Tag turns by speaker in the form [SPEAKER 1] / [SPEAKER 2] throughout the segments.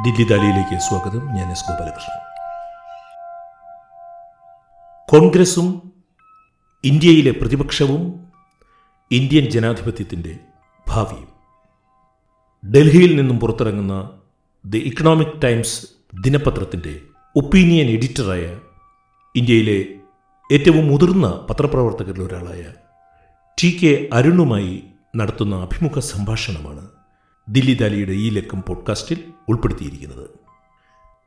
[SPEAKER 1] ദില്ലി ദാലിയിലേക്ക് സ്വാഗതം. ഞാൻ എസ് ഗോപാലകൃഷ്ണൻ. കോൺഗ്രസും ഇന്ത്യയിലെ പ്രതിപക്ഷവും ഇന്ത്യൻ ജനാധിപത്യത്തിന്റെ ഭാവിയും. ഡൽഹിയിൽ നിന്നും പുറത്തിറങ്ങുന്ന ദി ഇക്കണോമിക് ടൈംസ് ദിനപത്രത്തിന്റെ ഒപ്പീനിയൻ എഡിറ്ററായ ഇന്ത്യയിലെ ഏറ്റവും മുതിർന്ന പത്രപ്രവർത്തകരിൽ ഒരാളായ ടി കെ അരുണുമായി നടത്തുന്ന അഭിമുഖ സംഭാഷണമാണ് ദില്ലി ദാലിയുടെ ഈ ലക്കം പോഡ്കാസ്റ്റിൽ ഉൾപ്പെടുത്തിയിരിക്കുന്നത്.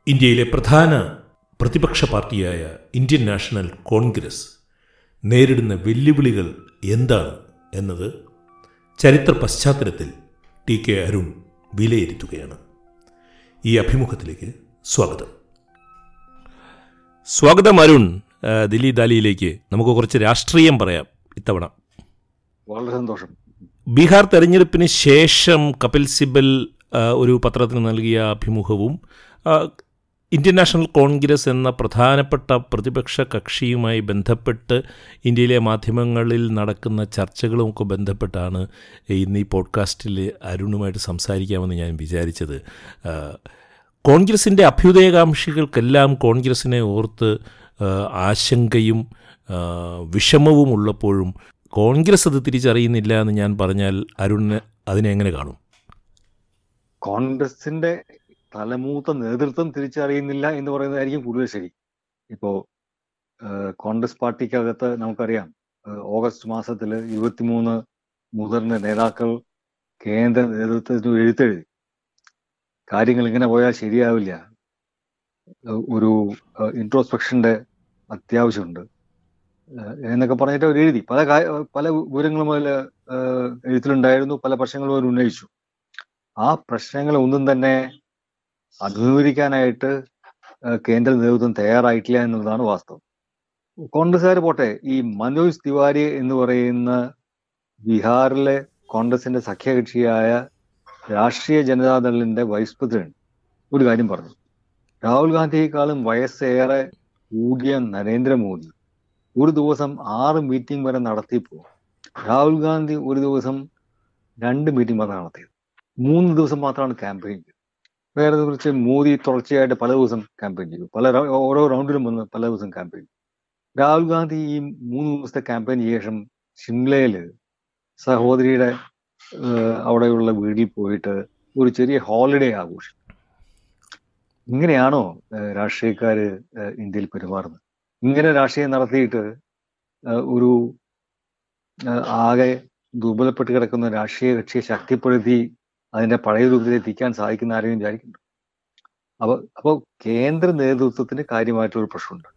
[SPEAKER 1] ഇന്ത്യയിലെ പ്രധാന പ്രതിപക്ഷ പാർട്ടിയായ ഇന്ത്യൻ നാഷണൽ കോൺഗ്രസ് നേരിടുന്ന വെല്ലുവിളികൾ എന്താണ് എന്നത് ചരിത്ര പശ്ചാത്തലത്തിൽ ടി കെ അരുൺ വിലയിരുത്തുകയാണ്. ഈ അഭിമുഖത്തിലേക്ക് സ്വാഗതം. സ്വാഗതം അരുൺ. ദില്ലി ദാലിയിലേക്ക് നമുക്ക് കുറച്ച് രാഷ്ട്രീയം പറയാം ഇത്തവണ.
[SPEAKER 2] വളരെ സന്തോഷം.
[SPEAKER 1] ബീഹാർ തെരഞ്ഞെടുപ്പിന് ശേഷം കപിൽ സിബൽ ഒരു പത്രത്തിന് നൽകിയ അഭിമുഖവും ഇന്ത്യൻ നാഷണൽ കോൺഗ്രസ് എന്ന പ്രധാനപ്പെട്ട പ്രതിപക്ഷ കക്ഷിയുമായി ബന്ധപ്പെട്ട് ഇന്ത്യയിലെ മാധ്യമങ്ങളിൽ നടക്കുന്ന ചർച്ചകളുമൊക്കെ ബന്ധപ്പെട്ടാണ് ഇന്ന് ഈ പോഡ്കാസ്റ്റിൽ അരുണുമായിട്ട് സംസാരിക്കാമെന്ന് ഞാൻ വിചാരിച്ചത്. കോൺഗ്രസിന്റെ അഭ്യുദയകാംക്ഷികൾക്കെല്ലാം കോൺഗ്രസിനെ ഓർത്ത് ആശങ്കയും വിഷമവും ഉള്ളപ്പോഴും കോൺഗ്രസ് അത് തിരിച്ചറിയുന്നില്ല എന്ന് ഞാൻ പറഞ്ഞാൽ അരുണിന് അതിനെ എങ്ങനെ കാണും?
[SPEAKER 2] കോൺഗ്രസിന്റെ തലമൂത്ത നേതൃത്വം തിരിച്ചറിയുന്നില്ല എന്ന് പറയുന്നതായിരിക്കും കൂടുതൽ ശരി. ഇപ്പോ കോൺഗ്രസ് പാർട്ടിക്കകത്ത് നമുക്കറിയാം ഓഗസ്റ്റ് മാസത്തിൽ ഇരുപത്തിമൂന്ന് മുതിർന്ന നേതാക്കൾ കേന്ദ്ര നേതൃത്വത്തിന് എഴുത്തെഴുതി. കാര്യങ്ങൾ ഇങ്ങനെ പോയാൽ ശരിയാവില്ല. ഒരു ഇൻട്രോസ്പെക്ഷന്റെ അത്യാവശ്യമുണ്ട്. എന്നൊക്കെ പറഞ്ഞിട്ട് അവർ എഴുതി. പല പല വിവരങ്ങളും അതിൽ എഴുത്തിലുണ്ടായിരുന്നു. പല പ്രശ്നങ്ങളും അവർ ഉന്നയിച്ചു. ആ പ്രശ്നങ്ങൾ ഒന്നും തന്നെ അഭിമുഖീകരിക്കാനായിട്ട് കേന്ദ്ര നേതൃത്വം തയ്യാറായിട്ടില്ല എന്നുള്ളതാണ് വാസ്തവം. കോൺഗ്രസ്സുകാർ പോട്ടെ ഈ മനോജ് തിവാരി എന്ന് പറയുന്ന ബീഹാറിലെ കോൺഗ്രസിന്റെ സഖ്യകക്ഷിയായ രാഷ്ട്രീയ ജനതാദളിന്റെ വൈസ് പ്രസിഡന്റ് ഒരു കാര്യം പറഞ്ഞു. രാഹുൽ ഗാന്ധിയെക്കാളും വയസ്സേറെ കൂടിയ നരേന്ദ്രമോദി. ഒരു ദിവസം ആറ് മീറ്റിംഗ് വരെ നടത്തിയപ്പോൾ രാഹുൽ ഗാന്ധി ഒരു ദിവസം രണ്ട് മീറ്റിംഗ് വരെ നടത്തിയത് മൂന്ന് ദിവസം മാത്രമാണ് ക്യാമ്പയിൻ വേറെ കുറിച്ച് മോദി തുടർച്ചയായിട്ട് പല ദിവസം ക്യാമ്പയിൻ ചെയ്തു. പല ഓരോ റൗണ്ടിലും വന്ന് പല ദിവസം ക്യാമ്പയിൻ രാഹുൽ ഗാന്ധി ഈ മൂന്ന് ദിവസത്തെ ക്യാമ്പയിന് ശേഷം ഷിംലയിൽ സഹോദരിയുടെ അവിടെയുള്ള വീട്ടിൽ പോയിട്ട് ഒരു ചെറിയ ഹോളിഡേ ആഘോഷിച്ചു. ഇങ്ങനെയാണോ രാഷ്ട്രീയക്കാര് ഇന്ത്യയിൽ പെരുമാറുന്നത്? ഇങ്ങനെ രാഷ്ട്രീയം നടത്തിയിട്ട് ഒരു ആകെ ദുർബലപ്പെട്ട് കിടക്കുന്ന രാഷ്ട്രീയ കക്ഷിയെ ശക്തിപ്പെടുത്തി അതിന്റെ പഴയ രൂപത്തിൽ എത്തിക്കാൻ സാധിക്കുന്ന ആരെയും വിചാരിക്കുന്നു അപ്പൊ അപ്പൊ കേന്ദ്ര നേതൃത്വത്തിന് കാര്യമായിട്ടൊരു പ്രശ്നമുണ്ട്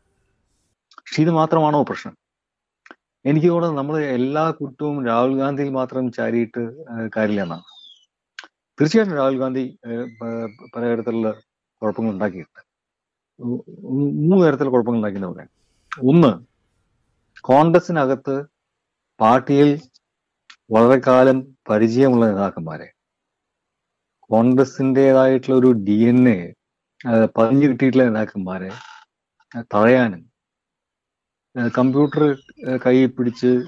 [SPEAKER 2] പക്ഷെ ഇത് മാത്രമാണോ പ്രശ്നം എനിക്ക് തോന്നുന്നത് നമ്മൾ എല്ലാ കുറ്റവും രാഹുൽ ഗാന്ധിയിൽ മാത്രം ചാരിയിട്ട് കാര്യമില്ല എന്നാണ് തീർച്ചയായിട്ടും രാഹുൽ ഗാന്ധി പലതരത്തിലുള്ള കുഴപ്പങ്ങൾ ഉണ്ടാക്കിയിട്ടുണ്ട് മൂന്ന് തരത്തിലുള്ള കുഴപ്പങ്ങൾ ഉണ്ടാക്കിയെന്ന് പറയാം ഒന്ന് കോൺഗ്രസിനകത്ത് പാർട്ടിയിൽ വളരെ കാലം പരിചയമുള്ള നേതാക്കന്മാരെ. കോൺഗ്രസിന്റെതായിട്ടുള്ള ഒരു ഡി എൻ എ പതിഞ്ഞു കിട്ടിയിട്ടുള്ള നേതാക്കന്മാരെ തടയാനും കമ്പ്യൂട്ടർ കൈ പിടിച്ച്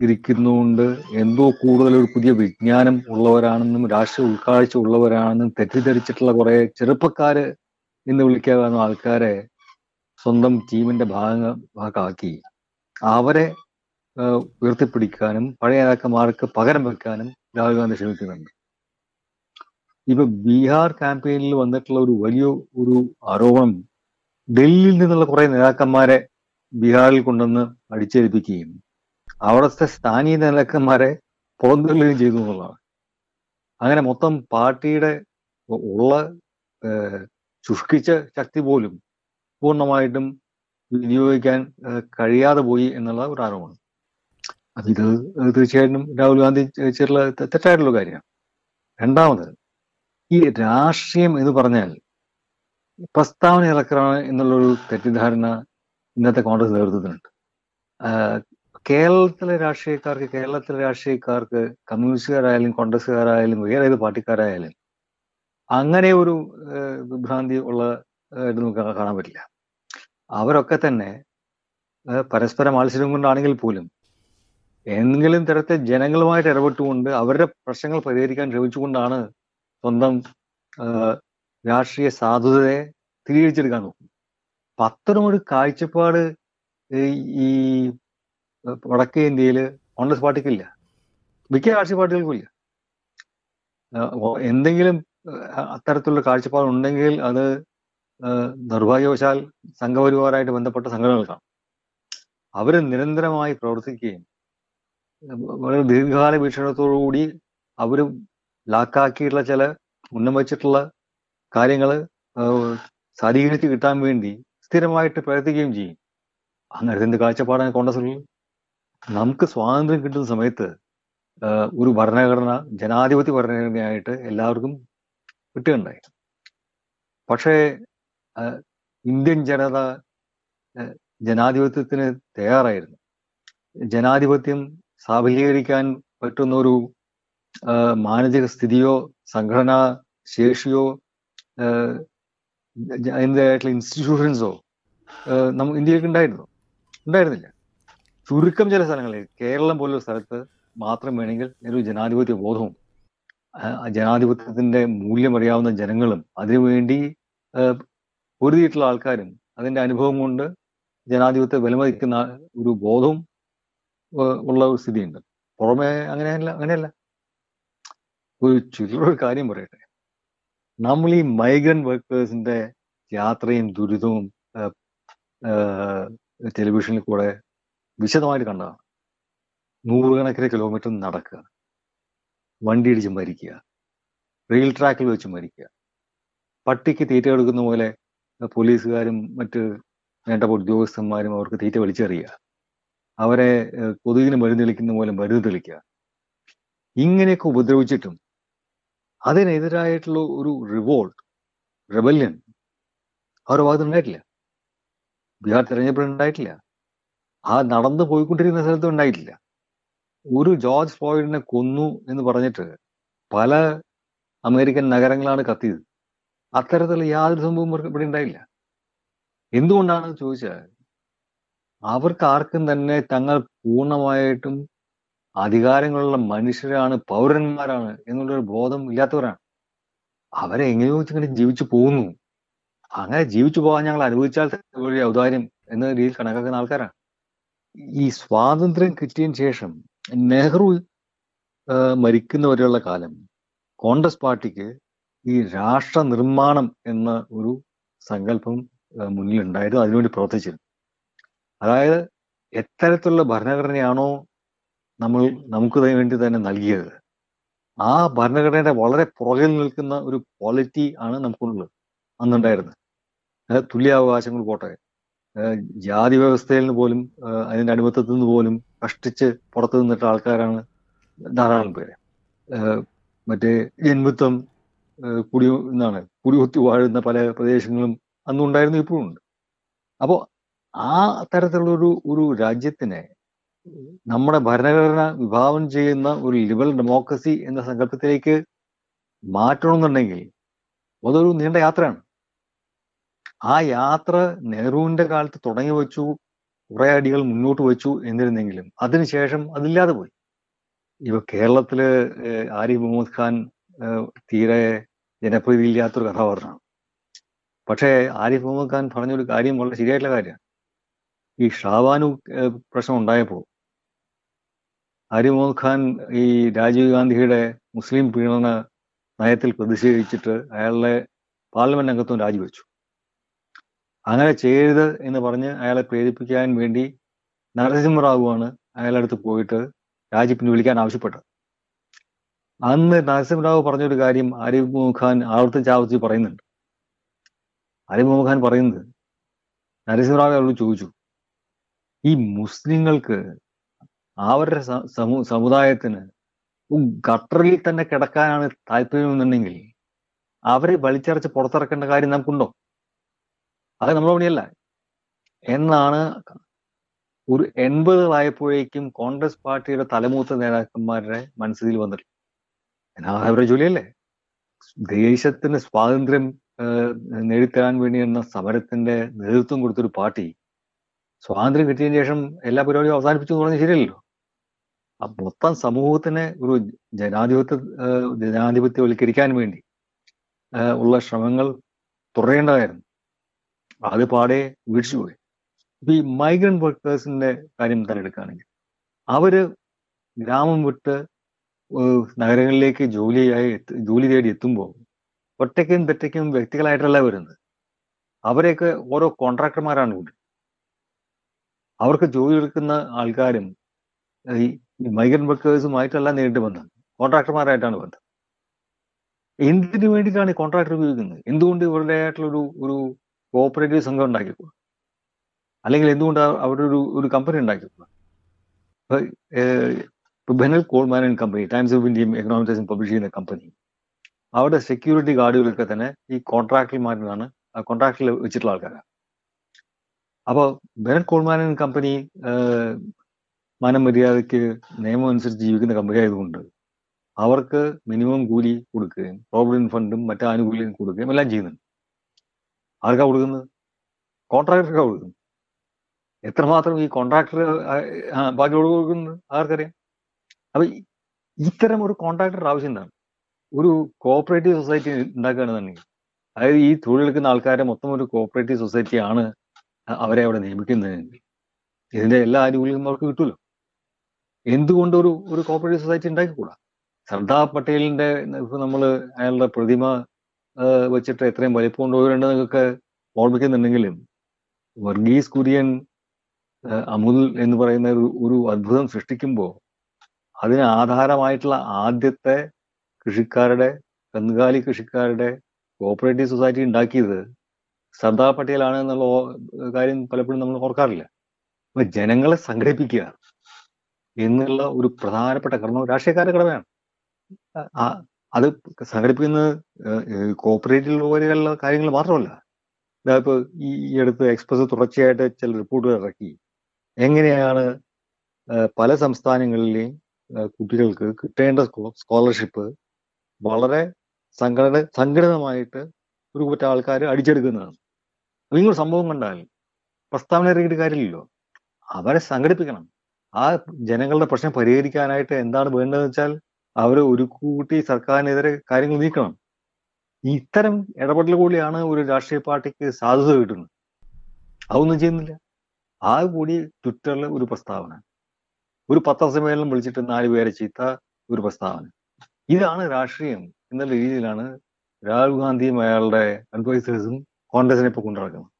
[SPEAKER 2] ഇരിക്കുന്നുകൊണ്ട് എന്തോ കൂടുതൽ ഒരു പുതിയ വിജ്ഞാനം ഉള്ളവരാണെന്നും രാഷ്ട്രീയ ഉൾക്കാഴ്ച ഉള്ളവരാണെന്നും തെറ്റിദ്ധരിച്ചിട്ടുള്ള കുറെ ചെറുപ്പക്കാര് എന്ന് വിളിക്കാവുന്ന ആൾക്കാരെ സ്വന്തം ടീമിന്റെ ഭാഗ ഭാഗമാക്കി. അവരെ ഉയർത്തിപ്പിടിക്കാനും പഴയ നേതാക്കന്മാർക്ക് പകരം വെക്കാനും രാഹുൽ ഗാന്ധി ശ്രമിക്കുന്നുണ്ട്. ഇപ്പൊ ബീഹാർ ക്യാമ്പയിനിൽ വന്നിട്ടുള്ള ഒരു വലിയ ഒരു ആരോപണം ഡൽഹിയിൽ നിന്നുള്ള കുറെ നേതാക്കന്മാരെ ബീഹാറിൽ കൊണ്ടുവന്ന് അടിച്ചേൽപ്പിക്കുകയും അവിടുത്തെ സ്ഥാനീയ നേതാക്കന്മാരെ പുറന്തള്ളുകയും ചെയ്തു എന്നുള്ളതാണ്. അങ്ങനെ മൊത്തം പാർട്ടിയുടെ ഉള്ള ശുഷ്കിച്ച ശക്തി പോലും പൂർണമായിട്ടും വിനിയോഗിക്കാൻ കഴിയാതെ പോയി എന്നുള്ള ഒരു ആരോപണം. അത് ഇത് തീർച്ചയായിട്ടും രാഹുൽ ഗാന്ധി ചെയ്തിട്ടുള്ള തെറ്റായിട്ടുള്ള കാര്യമാണ്. രണ്ടാമത് ഈ രാഷ്ട്രീയം എന്ന് പറഞ്ഞാൽ പ്രസ്താവന ഇറക്കണം എന്നുള്ളൊരു തെറ്റിദ്ധാരണ ഇന്നത്തെ കോൺഗ്രസ് നേതൃത്വത്തിനുണ്ട്. കേരളത്തിലെ രാഷ്ട്രീയക്കാർക്ക് കേരളത്തിലെ രാഷ്ട്രീയക്കാർക്ക് കമ്മ്യൂണിസ്റ്റുകാരായാലും കോൺഗ്രസ്സുകാരായാലും വേറെ ഏത് പാർട്ടിക്കാരായാലും അങ്ങനെ ഒരു വിഭ്രാന്തി ഉള്ള ഇത് നമുക്ക് കാണാൻ പറ്റില്ല. അവരൊക്കെ തന്നെ പരസ്പര മത്സരം കൊണ്ടാണെങ്കിൽ പോലും എന്തെങ്കിലും തരത്തെ ജനങ്ങളുമായിട്ട് ഇടപെട്ടുകൊണ്ട് അവരുടെ പ്രശ്നങ്ങൾ പരിഹരിക്കാൻ ശ്രമിച്ചുകൊണ്ടാണ് സ്വന്തം രാഷ്ട്രീയ സാധുതയെ തിരിച്ചെടുക്കാൻ നോക്കും അപ്പൊ അത്തരമൊരു കാഴ്ചപ്പാട് ഈ വടക്കേ ഇന്ത്യയിൽ കോൺഗ്രസ് പാർട്ടിക്കില്ല. മിക്ക രാഷ്ട്രീയ പാർട്ടികൾക്കും ഇല്ല. എന്തെങ്കിലും അത്തരത്തിലുള്ള കാഴ്ചപ്പാടുണ്ടെങ്കിൽ അത് നിർഭാഗ്യവശാൽ സംഘപരിവാറായിട്ട് ബന്ധപ്പെട്ട സംഘടനകൾക്കാണ്. അവർ നിരന്തരമായി പ്രവർത്തിക്കുകയും വളരെ ദീർഘകാല വീക്ഷണത്തോടുകൂടി അവർ ലാക്കാക്കിയിട്ടുള്ള ചില ഉന്നം വെച്ചിട്ടുള്ള കാര്യങ്ങൾ സാധീകരിച്ച് കിട്ടാൻ വേണ്ടി സ്ഥിരമായിട്ട് പ്രവർത്തിക്കുകയും ചെയ്യും. അങ്ങനത്തെ കാഴ്ചപ്പാടാണ് കോൺഗ്രസ്സിൽ നമുക്ക് സ്വാതന്ത്ര്യം കിട്ടുന്ന സമയത്ത് ഒരു ഭരണഘടന ജനാധിപത്യ ഭരണഘടനയായിട്ട് എല്ലാവർക്കും കിട്ടുകയുണ്ടായി. പക്ഷേ ഇന്ത്യൻ ജനത ജനാധിപത്യത്തിന് തയ്യാറായിരുന്നു. ജനാധിപത്യം സാഫല്യീകരിക്കാൻ പറ്റുന്ന ഒരു മാനസിക സ്ഥിതിയോ സംഘടനാ ശേഷിയോ അതിന്റെതായിട്ടുള്ള ഇൻസ്റ്റിറ്റ്യൂഷൻസോ നമുക്ക് ഇന്ത്യയിലേക്ക് ഉണ്ടായിരുന്നു? ഉണ്ടായിരുന്നില്ല. ചുരുക്കം ചില സ്ഥലങ്ങളിൽ കേരളം പോലുള്ള സ്ഥലത്ത് മാത്രം വേണമെങ്കിൽ ഒരു ജനാധിപത്യ ബോധവും ജനാധിപത്യത്തിന്റെ മൂല്യം അറിയാവുന്ന ജനങ്ങളും അതിനുവേണ്ടി പൊരുതിയിട്ടുള്ള ആൾക്കാരും അതിന്റെ അനുഭവം കൊണ്ട് ജനാധിപത്യത്തെ വിലമതിക്കുന്ന ഒരു ബോധവും ഉള്ള ഒരു സ്ഥിതിയുണ്ട്. പുറമെ അങ്ങനെയല്ല അങ്ങനെയല്ല. ഒരു ചില്ലൊരു കാര്യം പറയട്ടെ. നമ്മൾ ഈ മൈഗ്രന്റ് വർക്കേഴ്സിന്റെ യാത്രയും ദുരിതവും ടെലിവിഷനിൽ കൂടെ വിശദമായിട്ട് കണ്ടതാണ്. നൂറുകണക്കിന് കിലോമീറ്റർ നടക്കുക. വണ്ടി ഇടിച്ച് മരിക്കുക റെയിൽ ട്രാക്കിൽ വെച്ച് മരിക്കുക. പട്ടിക്ക് തീറ്റ കൊടുക്കുന്ന പോലെ പോലീസുകാരും മറ്റ് വേണ്ട ഉദ്യോഗസ്ഥന്മാരും അവർക്ക് തീറ്റ വലിച്ചെറിയുക. അവരെ കൊതുകിന് മരുന്ന് തെളിക്കുന്ന പോലെ മരുന്ന് തെളിക്കുക ഇങ്ങനെയൊക്കെ ഉപദ്രവിച്ചിട്ടും അതിനെതിരായിട്ടുള്ള ഒരു റിവോൾട്ട് റെബല്യൻ അവരുടെ ഭാഗത്ത് ഉണ്ടായിട്ടില്ല. ബീഹാർ തെരഞ്ഞെടുപ്പിൽ ഉണ്ടായിട്ടില്ല. ആ നടന്നു പോയിക്കൊണ്ടിരിക്കുന്ന സ്ഥലത്ത് ഉണ്ടായിട്ടില്ല. ഒരു ജോർജ് ഫ്ലോയിഡിനെ കൊന്നു എന്ന് പറഞ്ഞിട്ട് പല അമേരിക്കൻ നഗരങ്ങളാണ് കത്തിയത്. അത്തരത്തിലുള്ള യാതൊരു സംഭവം ഇവിടെ ഉണ്ടായില്ല. എന്തുകൊണ്ടാണെന്ന് ചോദിച്ചാൽ അവർക്ക് ആർക്കും തന്നെ തങ്ങൾ പൂർണമായിട്ടും അധികാരങ്ങളുള്ള മനുഷ്യരാണ് പൗരന്മാരാണ് എന്നുള്ളൊരു ബോധം ഇല്ലാത്തവരാണ്. അവരെ എങ്ങനെയോ ഇങ്ങനെ ജീവിച്ചു പോകുന്നു? അങ്ങനെ ജീവിച്ചു പോകാൻ ഞങ്ങൾ അനുഭവിച്ചാൽ ഒരു ഔദാര്യം എന്ന രീതിയിൽ കണക്കാക്കുന്ന ആൾക്കാരാണ്. ഈ സ്വാതന്ത്ര്യം കിട്ടിയതിന് ശേഷം നെഹ്റു മരിക്കുന്നവരെയുള്ള കാലം കോൺഗ്രസ് പാർട്ടിക്ക് ഈ രാഷ്ട്ര നിർമ്മാണം എന്ന ഒരു സങ്കല്പം മുന്നിലുണ്ടായിരുന്നു. അതിനുവേണ്ടി പ്രവർത്തിച്ചിരുന്നു. അതായത് എത്തരത്തിലുള്ള ഭരണഘടനയാണോ നമ്മൾ നമുക്ക് വേണ്ടി തന്നെ നൽകിയത്? ആ ഭരണഘടനയുടെ വളരെ പുറകിൽ നിൽക്കുന്ന ഒരു ക്വാളിറ്റി ആണ് നമുക്കുള്ളത് അന്നുണ്ടായിരുന്നത്. തുല്യാവകാശങ്ങൾ പോട്ടെ ജാതി വ്യവസ്ഥയിൽ നിന്ന് പോലും അതിന്റെ അടിമത്തത്തിൽ നിന്ന് പോലും കഷ്ടിച്ച് പുറത്തു നിന്നിട്ട ആൾക്കാരാണ് ധാരാളം പേര്. മറ്റേ ജന്മത്വം കുടി എന്നാണ് കുടികുത്തി വാഴുന്ന പല പ്രദേശങ്ങളും അന്നുണ്ടായിരുന്നു ഇപ്പോഴും ഉണ്ട്. അപ്പോൾ ആ തരത്തിലുള്ളൊരു ഒരു രാജ്യത്തിനെ നമ്മുടെ ഭരണഘടന വിഭാവനം ചെയ്യുന്ന ഒരു ലിബറൽ ഡെമോക്രസി എന്ന സങ്കല്പത്തിലേക്ക് മാറ്റണമെന്നുണ്ടെങ്കിൽ അതൊരു നീണ്ട യാത്രയാണ്. ആ യാത്ര നെഹ്റുവിന്റെ കാലത്ത് തുടങ്ങി വെച്ചു കുറെ അടികൾ മുന്നോട്ട് വെച്ചു എന്നിരുന്നെങ്കിലും അതിനുശേഷം അതില്ലാതെ പോയി. ഇപ്പൊ കേരളത്തിൽ ആരിഫ് മുഹമ്മദ് ഖാൻ തീരെ ജനപ്രീതിയില്ലാത്തൊരു കഥാപാത്രമാണ്. പക്ഷേ ആരിഫ് മുഹമ്മദ് ഖാൻ പറഞ്ഞൊരു കാര്യം വളരെ ശരിയായിട്ടുള്ള കാര്യമാണ് ഈ ഷാബാനു പ്രശ്നം ഉണ്ടായപ്പോൾ ആരിഫ് മുഹമ്മദ് ഖാൻ ഈ രാജീവ് ഗാന്ധിയുടെ മുസ്ലിം പീഡന നയത്തിൽ പ്രതിഷേധിച്ചിട്ട് അയാളുടെ പാർലമെന്റ് അംഗത്വം രാജിവെച്ചു. അങ്ങനെ ചെയ്യരുത് എന്ന് പറഞ്ഞ് അയാളെ പ്രേരിപ്പിക്കാൻ വേണ്ടി നരസിംഹറാവുവാണ് അയാളുടെ അടുത്ത് പോയിട്ട് രാജി വിളിക്കാൻ ആവശ്യപ്പെട്ടത്. അന്ന് നരസിംഹറാവു പറഞ്ഞൊരു കാര്യം ആരിഫ് മുഹമ്മദ് ഖാൻ ആവർത്തിച്ച് ആവർത്തിച്ച് പറയുന്നുണ്ട്. ആരിഫ് മുഹമ്മദ് ഖാൻ പറയുന്നത് നരസിംഹറാവു അയാളോട് ചോദിച്ചു ഈ മുസ്ലിങ്ങൾക്ക് അവരുടെ സമു സമുദായത്തിന് ഗട്ടറിൽ തന്നെ കിടക്കാനാണ് താല്പര്യമെന്നുണ്ടെങ്കിൽ അവരെ വലിച്ചടച്ച് പുറത്തിറക്കേണ്ട കാര്യം നമുക്കുണ്ടോ? അത് നമ്മുടെ പണിയല്ല. എന്നാണ് ഒരു എൺപതുകളായപ്പോഴേക്കും കോൺഗ്രസ് പാർട്ടിയുടെ തലമൂത്ത നേതാക്കന്മാരുടെ മനസ്സിൽ വന്നത്. അവരുടെ ജോലിയല്ലേ? ദേശത്തിന് സ്വാതന്ത്ര്യം നേടിത്തരാൻ വേണ്ടി എന്ന സമരത്തിന്റെ നേതൃത്വം കൊടുത്തൊരു പാർട്ടി സ്വാതന്ത്ര്യം കിട്ടിയതിന് ശേഷം എല്ലാ പരിപാടിയും അവസാനിപ്പിച്ചു എന്ന് പറഞ്ഞാൽ ശരിയല്ലോ ആ മൊത്തം സമൂഹത്തിനെ ഒരു ജനാധിപത്യ ജനാധിപത്യവൽക്കരിക്കാൻ വേണ്ടി ഉള്ള ശ്രമങ്ങൾ തുടരേണ്ടതായിരുന്നു. അത് പാടെ വീഴ്ചപോയി. ഇപ്പൊ ഈ മൈഗ്രന്റ് വർക്കേഴ്സിന്റെ കാര്യം തന്നെ എടുക്കുകയാണെങ്കിൽ അവർ ഗ്രാമം വിട്ട് നഗരങ്ങളിലേക്ക് ജോലിയായി ജോലി തേടി എത്തുമ്പോൾ ഒറ്റയ്ക്കും തെറ്റയ്ക്കും വ്യക്തികളായിട്ടല്ല വരുന്നത്. അവരെയൊക്കെ ഓരോ കോൺട്രാക്ടർമാരാണ് കൂടി. അവർക്ക് ജോലി എടുക്കുന്ന ആൾക്കാരും ഈ മൈഗ്രന്റ് വർക്കേഴ്സുമായിട്ടല്ല നേരിട്ട് ബന്ധം. കോൺട്രാക്ടർമാരായിട്ടാണ് ബന്ധം. എന്തിനു വേണ്ടിയിട്ടാണ് ഈ കോൺട്രാക്ടർ ഉപയോഗിക്കുന്നത്? എന്തുകൊണ്ട് ഇവരുടേതായിട്ടുള്ളൊരു ഒരു ഒരു കോഓപ്പറേറ്റീവ് സംഘം ഉണ്ടാക്കിക്കൂടാ? അല്ലെങ്കിൽ എന്തുകൊണ്ട് അവരുടെ ഒരു ഒരു company ഉണ്ടാക്കിക്കൂടാ? Bennett Coleman and company times of ഇന്ത്യയും എക്കണോമിക് ടൈംസും പബ്ലിഷ് ചെയ്യുന്ന കമ്പനി അവിടെ സെക്യൂരിറ്റി ഗാർഡുകളൊക്കെ തന്നെ ഈ കോൺട്രാക്ടർമാരിലാണ് കോൺട്രാക്ടിൽ വെച്ചിട്ടുള്ള ആൾക്കാരാണ് അപ്പോൾ ബെനൽ കോൾമാൻ ആൻഡ് കമ്പനി മാനം മര്യാദയ്ക്ക് നിയമം അനുസരിച്ച് ജീവിക്കുന്ന കമ്പനി ആയതുകൊണ്ട് അവർക്ക് മിനിമം കൂലി കൊടുക്കുകയും പ്രോവിഡന്റ് ഫണ്ടും മറ്റു ആനുകൂല്യം കൊടുക്കുകയും എല്ലാം ചെയ്യുന്നുണ്ട്. ആർക്കാ കൊടുക്കുന്നത്? കോൺട്രാക്ടർക്കാ കൊടുക്കുന്നത്. എത്രമാത്രം ഈ കോൺട്രാക്ടർ ബാക്കിയോട് കൊടുക്കുന്നത്? ആർക്കറിയാം? അപ്പൊ ഇത്തരം ഒരു കോൺട്രാക്ടർ ആവശ്യം എന്താണ്? ഒരു കോഓപ്പറേറ്റീവ് സൊസൈറ്റി ഉണ്ടാക്കുകയാണെന്നുണ്ടെങ്കിൽ അതായത് ഈ തൊഴിലെടുക്കുന്ന ആൾക്കാരെ മൊത്തം ഒരു കോഓപ്പറേറ്റീവ് സൊസൈറ്റി ആണ് അവരെ അവിടെ നിയമിക്കുന്നതെങ്കിൽ ഇതിന്റെ എല്ലാ ആനുകൂല്യവും അവർക്ക് കിട്ടുമല്ലോ എന്തുകൊണ്ട് ഒരു ഒരു കോപ്പറേറ്റീവ് സൊസൈറ്റി ഉണ്ടാക്കിക്കൂടാ? സർദാർ പട്ടേലിന്റെ ഇപ്പൊ നമ്മൾ അയാളുടെ പ്രതിമ വെച്ചിട്ട് എത്രയും വലിപ്പം നിങ്ങൾക്ക് ഓർമ്മിക്കുന്നുണ്ടെങ്കിലും വർഗീസ് കുര്യൻ അമുൽ എന്ന് പറയുന്ന ഒരു ഒരു അത്ഭുതം സൃഷ്ടിക്കുമ്പോൾ അതിന് ആധാരമായിട്ടുള്ള ആദ്യത്തെ കൃഷിക്കാരുടെ കന്നുകാലി കൃഷിക്കാരുടെ കോപ്പറേറ്റീവ് സൊസൈറ്റി ഉണ്ടാക്കിയത് സർദാർ പട്ടേലാണ് എന്നുള്ള കാര്യം പലപ്പോഴും നമ്മൾ ഓർക്കാറില്ല. അപ്പൊ ജനങ്ങളെ സംഘടിപ്പിക്കുക എന്നുള്ള ഒരു പ്രധാനപ്പെട്ട കർമ്മം രാഷ്ട്രീയക്കാരുടെ കടമയാണ് അത് സംഘടിപ്പിക്കുന്നത് കോപ്പറേറ്റീവ് പോലെയുള്ള കാര്യങ്ങൾ മാത്രമല്ല. ഇതാ ഇപ്പൊ ഈ അടുത്ത് എക്സ്പ്രസ് തുടർച്ചയായിട്ട് ചില റിപ്പോർട്ടുകൾ ഇറക്കി. എങ്ങനെയാണ് പല സംസ്ഥാനങ്ങളിലെയും കുട്ടികൾക്ക് കിട്ടേണ്ട സ്കോളർഷിപ്പ് വളരെ സംഘടന സംഘടിതമായിട്ട് ഒരു കൂട്ട ആൾക്കാർ അടിച്ചെടുക്കുന്നതാണ് നിങ്ങൾ സംഭവം കണ്ടാൽ പ്രസ്താവന ഇറങ്ങിയിട്ട് കാര്യമില്ലല്ലോ. അവരെ സംഘടിപ്പിക്കണം. ആ ജനങ്ങളുടെ പ്രശ്നം പരിഹരിക്കാനായിട്ട് എന്താണ് വേണ്ടതെന്ന് വെച്ചാൽ അവരെ ഒരു കൂട്ടി സർക്കാരിനെതിരെ കാര്യങ്ങൾ നീക്കണം. ഇത്തരം ഇടപെടൽ കൂടിയാണ് ഒരു രാഷ്ട്രീയ പാർട്ടിക്ക് സാധ്യത കിട്ടുന്നത്. അതൊന്നും ചെയ്യുന്നില്ല. ആ കൂടി ട്വിറ്ററിൽ ഒരു പ്രസ്താവന. ഒരു പത്രസമ്മേളനം വിളിച്ചിട്ട് നാല് പേരെ ചീത്ത ഒരു പ്രസ്താവന. ഇതാണ് രാഷ്ട്രീയം എന്നുള്ള രീതിയിലാണ് രാഹുൽ ഗാന്ധിയും അയാളുടെ അഡ്വൈസേഴ്സും കോൺഗ്രസിനെ ഇപ്പൊ കൊണ്ടുനടക്കുന്നത്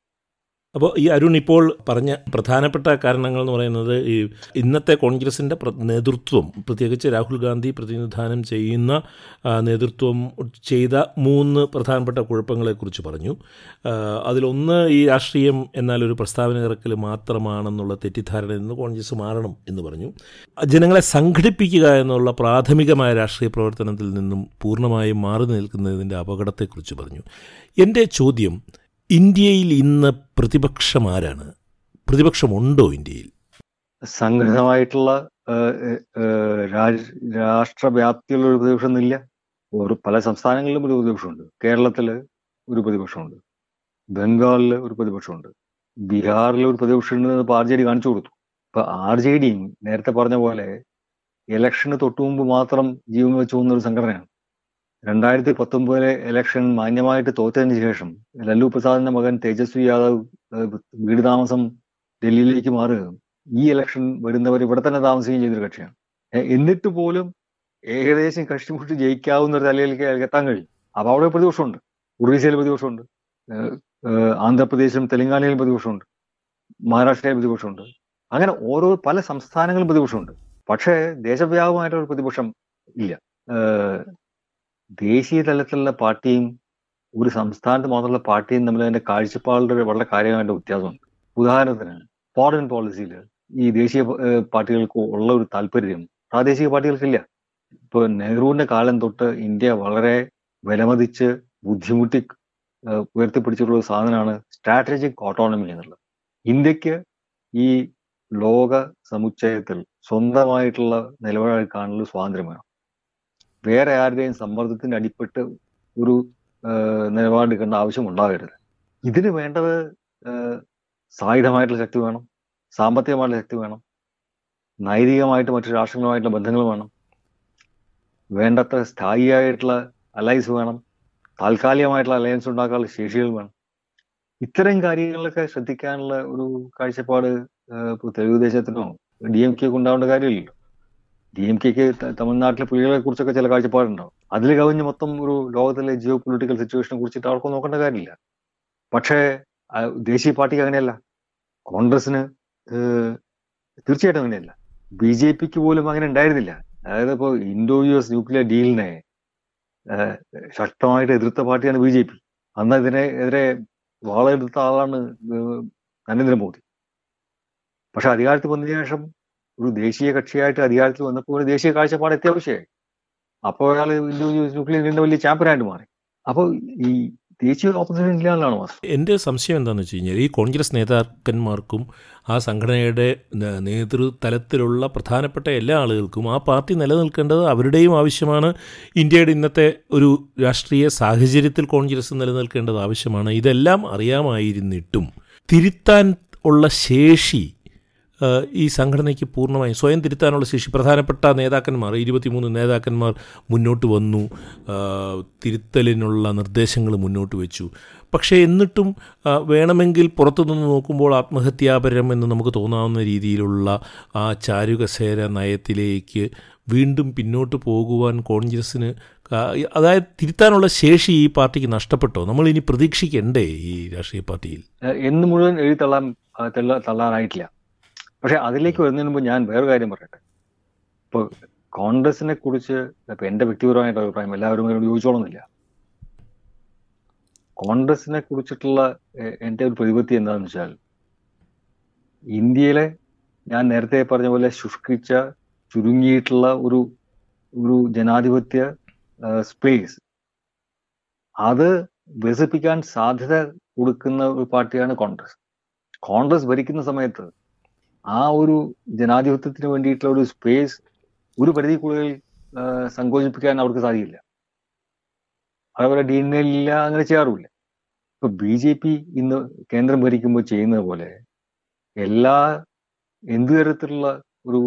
[SPEAKER 1] അപ്പോൾ ഈ അരുൺ ഇപ്പോൾ പറഞ്ഞ പ്രധാനപ്പെട്ട കാരണങ്ങൾ എന്ന് പറയുന്നത് ഈ ഇന്നത്തെ കോൺഗ്രസിന്റെ നേതൃത്വം പ്രത്യേകിച്ച് രാഹുൽ ഗാന്ധി പ്രതിനിധാനം ചെയ്യുന്ന നേതൃത്വം ചെയ്ത മൂന്ന് പ്രധാനപ്പെട്ട കുഴപ്പങ്ങളെക്കുറിച്ച് പറഞ്ഞു. അതിലൊന്ന് ഈ രാഷ്ട്രീയം എന്നാൽ ഒരു പ്രസ്താവന ഇറക്കൽ മാത്രമാണെന്നുള്ള തെറ്റിദ്ധാരണയിൽ നിന്ന് കോൺഗ്രസ് മാറണം എന്ന് പറഞ്ഞു. ജനങ്ങളെ സംഘടിപ്പിക്കുക എന്നുള്ള പ്രാഥമികമായ രാഷ്ട്രീയ പ്രവർത്തനത്തിൽ നിന്നും പൂർണമായും മാറി നിൽക്കുന്നതിന്റെ അപകടത്തെക്കുറിച്ച് പറഞ്ഞു. എന്റെ ചോദ്യം ഇന്ത്യയിൽ ഇന്ന് പ്രതിപക്ഷം ആരാണ് പ്രതിപക്ഷമുണ്ടോ ഇന്ത്യയിൽ?
[SPEAKER 2] സംഘടിതമായിട്ടുള്ള രാഷ്ട്രവ്യാപ്തിയുള്ള ഒരു പ്രതിപക്ഷം ഇല്ല ഒരു പല സംസ്ഥാനങ്ങളിലും ഒരു പ്രതിപക്ഷമുണ്ട്. കേരളത്തിൽ ഒരു പ്രതിപക്ഷമുണ്ട്. ബംഗാളിൽ ഒരു പ്രതിപക്ഷമുണ്ട്. ബീഹാറിൽ ഒരു പ്രതിപക്ഷമുണ്ടെന്ന് ഇപ്പോൾ ആർ ജെ ഡി കാണിച്ചു കൊടുത്തു. ഇപ്പൊ ആർ ജെ ഡിയും നേരത്തെ പറഞ്ഞ പോലെ ഇലക്ഷന് തൊട്ടു മുമ്പ് മാത്രം ജീവൻ വെച്ചു പോകുന്ന ഒരു സംഘടനയാണ്. രണ്ടായിരത്തി പത്തൊമ്പതിലെ ഇലക്ഷൻ മാന്യമായിട്ട് തോറ്റതിന് ശേഷം ലല്ലു പ്രസാദിന്റെ മകൻ തേജസ്വി യാദവ് വീട് താമസം ഡൽഹിയിലേക്ക് മാറുകയും ഈ ഇലക്ഷൻ വരുന്നവർ ഇവിടെ തന്നെ താമസിക്കുകയും ചെയ്തൊരു കക്ഷിയാണ്. എന്നിട്ട് പോലും ഏകദേശം കഷ്ടിമുട്ടി ജയിക്കാവുന്ന ഒരു തലയിലേക്ക് എത്താൻ കഴിയും. അപ്പൊ അവിടെ പ്രതിപക്ഷമുണ്ട്. ഒറീസയിൽ പ്രതിപക്ഷമുണ്ട്. ആന്ധ്രാപ്രദേശിലും തെലങ്കാനയിലും പ്രതിപക്ഷമുണ്ട്. മഹാരാഷ്ട്രയിൽ പ്രതിപക്ഷമുണ്ട്. അങ്ങനെ ഓരോ പല സംസ്ഥാനങ്ങളും പ്രതിപക്ഷമുണ്ട്. പക്ഷേ ദേശവ്യാപകമായിട്ടുള്ള ഒരു പ്രതിപക്ഷം ഇല്ല. ദേശീയ തലത്തിലുള്ള പാർട്ടിയും ഒരു സംസ്ഥാനത്ത് മാത്രമുള്ള പാർട്ടിയും തമ്മിൽ അതിന്റെ കാഴ്ചപ്പാടുകളുടെ വളരെ കാര്യമായിട്ട് വ്യത്യാസമുണ്ട്. ഉദാഹരണത്തിന് ഫോറിൻ പോളിസിയിൽ ഈ ദേശീയ പാർട്ടികൾക്ക് ഉള്ള ഒരു താല്പര്യം പ്രാദേശിക പാർട്ടികൾക്കില്ല. ഇപ്പൊ നെഹ്റുവിന്റെ കാലം തൊട്ട് ഇന്ത്യ വളരെ വിലമതിച്ച് ബുദ്ധിമുട്ടി ഉയർത്തിപ്പിടിച്ചിട്ടുള്ള ഒരു സാധനമാണ് സ്ട്രാറ്റജിക് ഓട്ടോണമി എന്നുള്ളത്. ഇന്ത്യയ്ക്ക് ഈ ലോക സമുച്ചയത്തിൽ സ്വന്തമായിട്ടുള്ള നിലപാട് കാണുന്ന സ്വാതന്ത്ര്യം വേണം വേറെ ആരുടെയും സമ്മർദ്ദത്തിന് അടിപ്പെട്ട് ഒരു ഏഹ് നിലപാട് എടുക്കേണ്ട ആവശ്യം ഉണ്ടാകരുത് ഇതിന് വേണ്ടത് സായുധമായിട്ടുള്ള ശക്തി വേണം സാമ്പത്തികമായിട്ടുള്ള ശക്തി വേണം നൈതികമായിട്ട് മറ്റു രാഷ്ട്രങ്ങളുമായിട്ടുള്ള ബന്ധങ്ങൾ വേണം വേണ്ടത്ര സ്ഥായിയായിട്ടുള്ള അലയൻസ് വേണം താൽക്കാലികമായിട്ടുള്ള അലയൻസ് ഉണ്ടാക്കാനുള്ള ശേഷികൾ വേണം. ഇത്തരം കാര്യങ്ങളിലൊക്കെ ശ്രദ്ധിക്കാനുള്ള ഒരു കാഴ്ചപ്പാട് ഇപ്പോൾ തെലുഗുദേശത്തിനോ ഡി എം കെ ഉണ്ടാവേണ്ട കാര്യമില്ലല്ലോ. ഡി എം കെക്ക് തമിഴ്നാട്ടിലെ പുലികളെ കുറിച്ചൊക്കെ ചില കാഴ്ചപ്പാടുണ്ടാവും. അതിൽ കവിഞ്ഞ് മൊത്തം ഒരു ലോകത്തിലെ ജിയോ പൊളിറ്റിക്കൽ സിറ്റുവേഷനെ കുറിച്ചിട്ട് ആർക്കും നോക്കേണ്ട കാര്യമില്ല. പക്ഷേ ദേശീയ പാർട്ടിക്ക് അങ്ങനെയല്ല. കോൺഗ്രസിന് തീർച്ചയായിട്ടും അങ്ങനെയല്ല. ബി ജെ പിക്ക് പോലും അങ്ങനെ ഉണ്ടായിരുന്നില്ല. അതായത് ഇപ്പോൾ ഇൻഡോ യു എസ് ന്യൂക്ലിയർ ഡീലിനെ ശക്തമായിട്ട് എതിർത്ത പാർട്ടിയാണ് ബി ജെ പി. അന്ന് ഇതിനെ എതിരെ വാളെടുത്ത ആളാണ് നരേന്ദ്രമോദി. പക്ഷെ അധികാരത്തിൽ വന്നതിന് ശേഷം ഒരു ദേശീയ കക്ഷിയായിട്ട് അധികാരത്തിൽ വന്നപ്പോൾ ഒരു ദേശീയ കാഴ്ചപ്പാട് അത്യാവശ്യമായി. അപ്പോൾ അയാൾ ന്യൂക്ലിയർ ഡീലിന്റെ വലിയ ചാമ്പ്യനായിട്ട് മാറി. അപ്പോൾ ഈ ദേശീയ ഓപ്പോസിഷൻ ഇല്ലാന്നാണ്
[SPEAKER 1] എന്റെ സംശയം എന്താണെന്ന് വെച്ച് കഴിഞ്ഞാൽ ഈ കോൺഗ്രസ് നേതാക്കന്മാർക്കും ആ സംഘടനയുടെ നേതൃതലത്തിലുള്ള പ്രധാനപ്പെട്ട എല്ലാ ആളുകൾക്കും ആ പാർട്ടി നിലനിൽക്കേണ്ടത് അവരുടെയും ആവശ്യമാണ്. ഇന്ത്യയുടെ ഇന്നത്തെ ഒരു രാഷ്ട്രീയ സാഹചര്യത്തിൽ കോൺഗ്രസ് നിലനിൽക്കേണ്ടത് ആവശ്യമാണ്. ഇതെല്ലാം അറിയാമായിരുന്നിട്ടും തിരുത്താൻ ഉള്ള ശേഷി ഈ സംഘടനയ്ക്ക് പൂർണമായും സ്വയം തിരുത്താനുള്ള ശേഷി പ്രധാനപ്പെട്ട നേതാക്കന്മാർ ഇരുപത്തിമൂന്ന് നേതാക്കന്മാർ മുന്നോട്ട് വന്നു. തിരുത്തലിനുള്ള നിർദ്ദേശങ്ങൾ മുന്നോട്ട് വെച്ചു. പക്ഷേ എന്നിട്ടും വേണമെങ്കിൽ പുറത്തുനിന്ന് നോക്കുമ്പോൾ ആത്മഹത്യാപരം എന്ന് നമുക്ക് തോന്നാവുന്ന രീതിയിലുള്ള ആ ചാരുകസേര നയത്തിലേക്ക് വീണ്ടും പിന്നോട്ട് പോകുവാൻ കോൺഗ്രസ്സിന് അതായത് തിരുത്താനുള്ള ശേഷി ഈ പാർട്ടിക്ക് നഷ്ടപ്പെട്ടോ? നമ്മൾ ഇനി പ്രതീക്ഷിക്കണ്ടേ ഈ രാഷ്ട്രീയ പാർട്ടിയിൽ?
[SPEAKER 2] എന്ന് മുഴുവൻ എഴുതി തള്ളാൻ തള്ളാനായിട്ടില്ല പക്ഷെ അതിലേക്ക് വരുന്നതിന് മുമ്പ് ഞാൻ വേറെ കാര്യം പറയട്ടെ? ഇപ്പൊ കോൺഗ്രസിനെ കുറിച്ച് ഇപ്പൊ എന്റെ വ്യക്തിപരമായിട്ട് അഭിപ്രായം എല്ലാവരും യോജിച്ചോളന്നില്ല. കോൺഗ്രസിനെ കുറിച്ചിട്ടുള്ള എന്റെ ഒരു പ്രതിപത്തി എന്താണെന്ന് വെച്ചാൽ ഇന്ത്യയിലെ ഞാൻ നേരത്തെ പറഞ്ഞ പോലെ ശുഷ്കിച്ച ചുരുങ്ങിയിട്ടുള്ള ഒരു ഒരു ജനാധിപത്യ സ്പേസ് അത് വികസിപ്പിക്കാൻ സാധ്യത കൊടുക്കുന്ന ഒരു പാർട്ടിയാണ് കോൺഗ്രസ്. കോൺഗ്രസ് ഭരിക്കുന്ന സമയത്ത് ആ ഒരു ജനാധിപത്യത്തിന് വേണ്ടിയിട്ടുള്ള ഒരു സ്പേസ് ഒരു പരിധി കൂടുതൽ സങ്കോചിപ്പിക്കാൻ അവർക്ക് സാധിക്കില്ല. അതേപോലെ ഡി എൻ എല്ല അങ്ങനെ ചെയ്യാറുമില്ല. ഇപ്പൊ ബി ജെ പി ഇന്ന് കേന്ദ്രം ഭരിക്കുമ്പോൾ ചെയ്യുന്നത് പോലെ എല്ലാ എന്ത് തരത്തിലുള്ള ഒരു